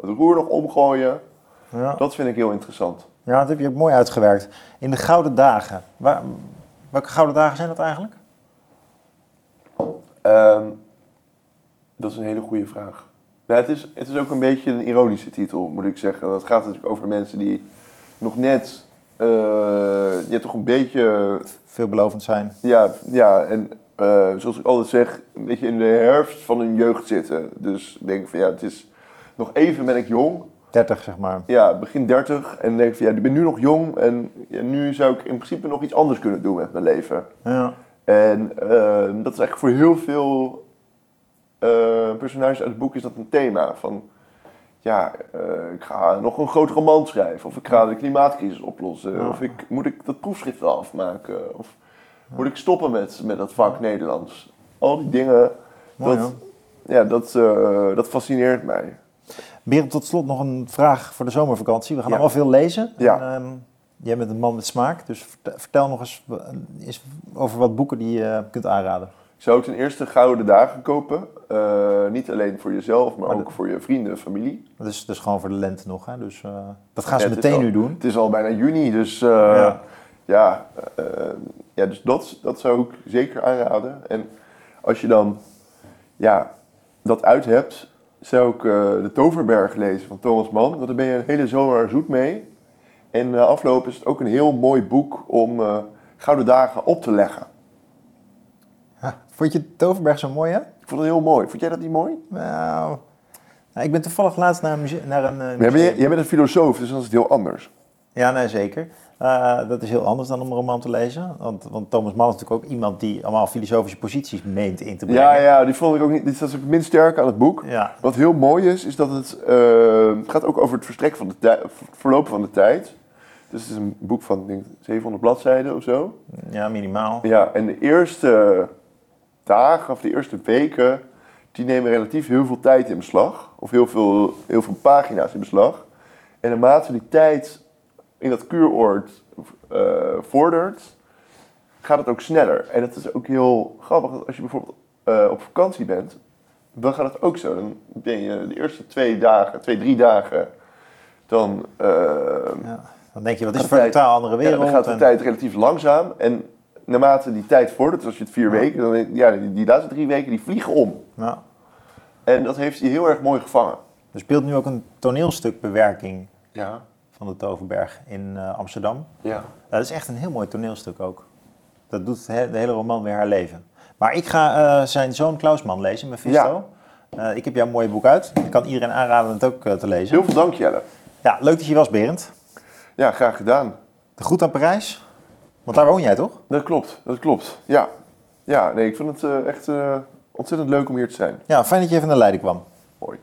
het roer nog omgooien? Ja. Dat vind ik heel interessant.
Ja, dat heb je ook mooi uitgewerkt. In de Gouden Dagen, waar, welke Gouden Dagen zijn dat eigenlijk?
Um, dat is een hele goede vraag. het, is, het is ook een beetje een ironische titel, moet ik zeggen. Het gaat natuurlijk over mensen die nog net, uh, toch een beetje...
Veelbelovend zijn.
Ja, ja en uh, zoals ik altijd zeg, een beetje in de herfst van hun jeugd zitten. Dus denk van ja, het is, nog even ben ik jong.
30 zeg maar.
Ja, begin 30. En denk van ja, ik ben nu nog jong en ja, nu zou ik in principe nog iets anders kunnen doen met mijn leven.
Ja.
En uh, dat is eigenlijk voor heel veel personages uit het boek is dat een thema. Van, ja, eh, ik ga nog een groot roman schrijven. Of ik ga de klimaatcrisis oplossen.
Ja.
Of ik, moet ik dat proefschrift wel afmaken. Of moet ik stoppen met, met dat vak Nederlands. Al die dingen,
Mooi,
dat, ja, dat, eh, dat fascineert mij.
Berend, tot slot nog een vraag voor de zomervakantie. We gaan allemaal veel lezen.
Ja.
En, ehm, jij bent een man met smaak, dus vertel, vertel nog eens, eh, eens over wat boeken die je kunt aanraden.
Ik zou ten eerste Gouden Dagen kopen. Eh, niet alleen voor jezelf, maar
Maar
ook
de-
voor je vrienden en familie.
Dat is dus gewoon voor de lente nog, hè? dus eh, dat gaan ze
Ja,
meteen
al-
nu doen.
Het is al bijna juni, dus eh,
Ja.
ja, ja dus dat, dat zou ik zeker aanraden. En als je dan ja, dat uit hebt, zou ik De Toverberg lezen van Thomas Mann. Want daar ben je een hele zomer zoet mee. En afloop is het ook een heel mooi boek om Gouden Dagen op te leggen.
Ja. Vond je Toverberg zo mooi, hè?
Ik vond het heel mooi. Vond jij dat niet mooi?
Nou, nou, ik ben toevallig laatst naar een, naar een eh,
jij, bent, jij bent een filosoof, dus dan is het heel anders.
Ja, nee, zeker. Eh, dat is heel anders dan om een roman te lezen. Want, want Thomas Mann is natuurlijk ook iemand die allemaal filosofische posities meent in te brengen.
Ja, ja, die vond ik ook niet. Dit is het minst sterk aan het boek.
Ja.
Wat heel mooi is, is dat het, het gaat ook over het verstrekken van de tijd, het verlopen van de tijd. Dus het is een boek van ik denk, 700 bladzijden of zo.
Ja, minimaal.
Ja, en de eerste dagen of de eerste weken, die nemen relatief heel veel tijd in beslag. Of heel veel, heel veel pagina's in beslag. En naarmate die tijd in dat kuuroord eh, vordert, gaat het ook sneller. En het is ook heel grappig, dat als je bijvoorbeeld eh, op vakantie bent, dan gaat het ook zo. Dan ben je de eerste twee dagen, twee, drie dagen, dan,
Ja. Dan denk je, wat is voor een totaal andere
ja,
wereld?
dan gaat de
en-
tijd relatief langzaam. En naarmate die tijd vordert, dus als je het vier
Ja.
weken, dan ja, die, die laatste drie weken die vliegen om.
Ja.
En dat heeft hij heel erg mooi gevangen.
Er speelt nu ook een toneelstukbewerking
Ja,
van de Toverberg in eh, Amsterdam.
ja.
Dat is echt een heel mooi toneelstuk ook. Dat doet he- de hele roman weer herleven. Maar ik ga eh, zijn zoon Klausman lezen, Mephisto. Eh, ik heb jouw mooie boek uit. Ik kan iedereen aanraden het ook te lezen.
Heel veel dank Jelle.
Ja, leuk dat je was, Berend.
Ja, graag gedaan.
De groet aan Parijs. Want daar woon jij toch?
Dat klopt, dat klopt. Ja, ja nee, ik vind het eh, echt eh, ontzettend leuk om hier te zijn.
Ja, fijn dat je even naar Leiden kwam.
Mooi.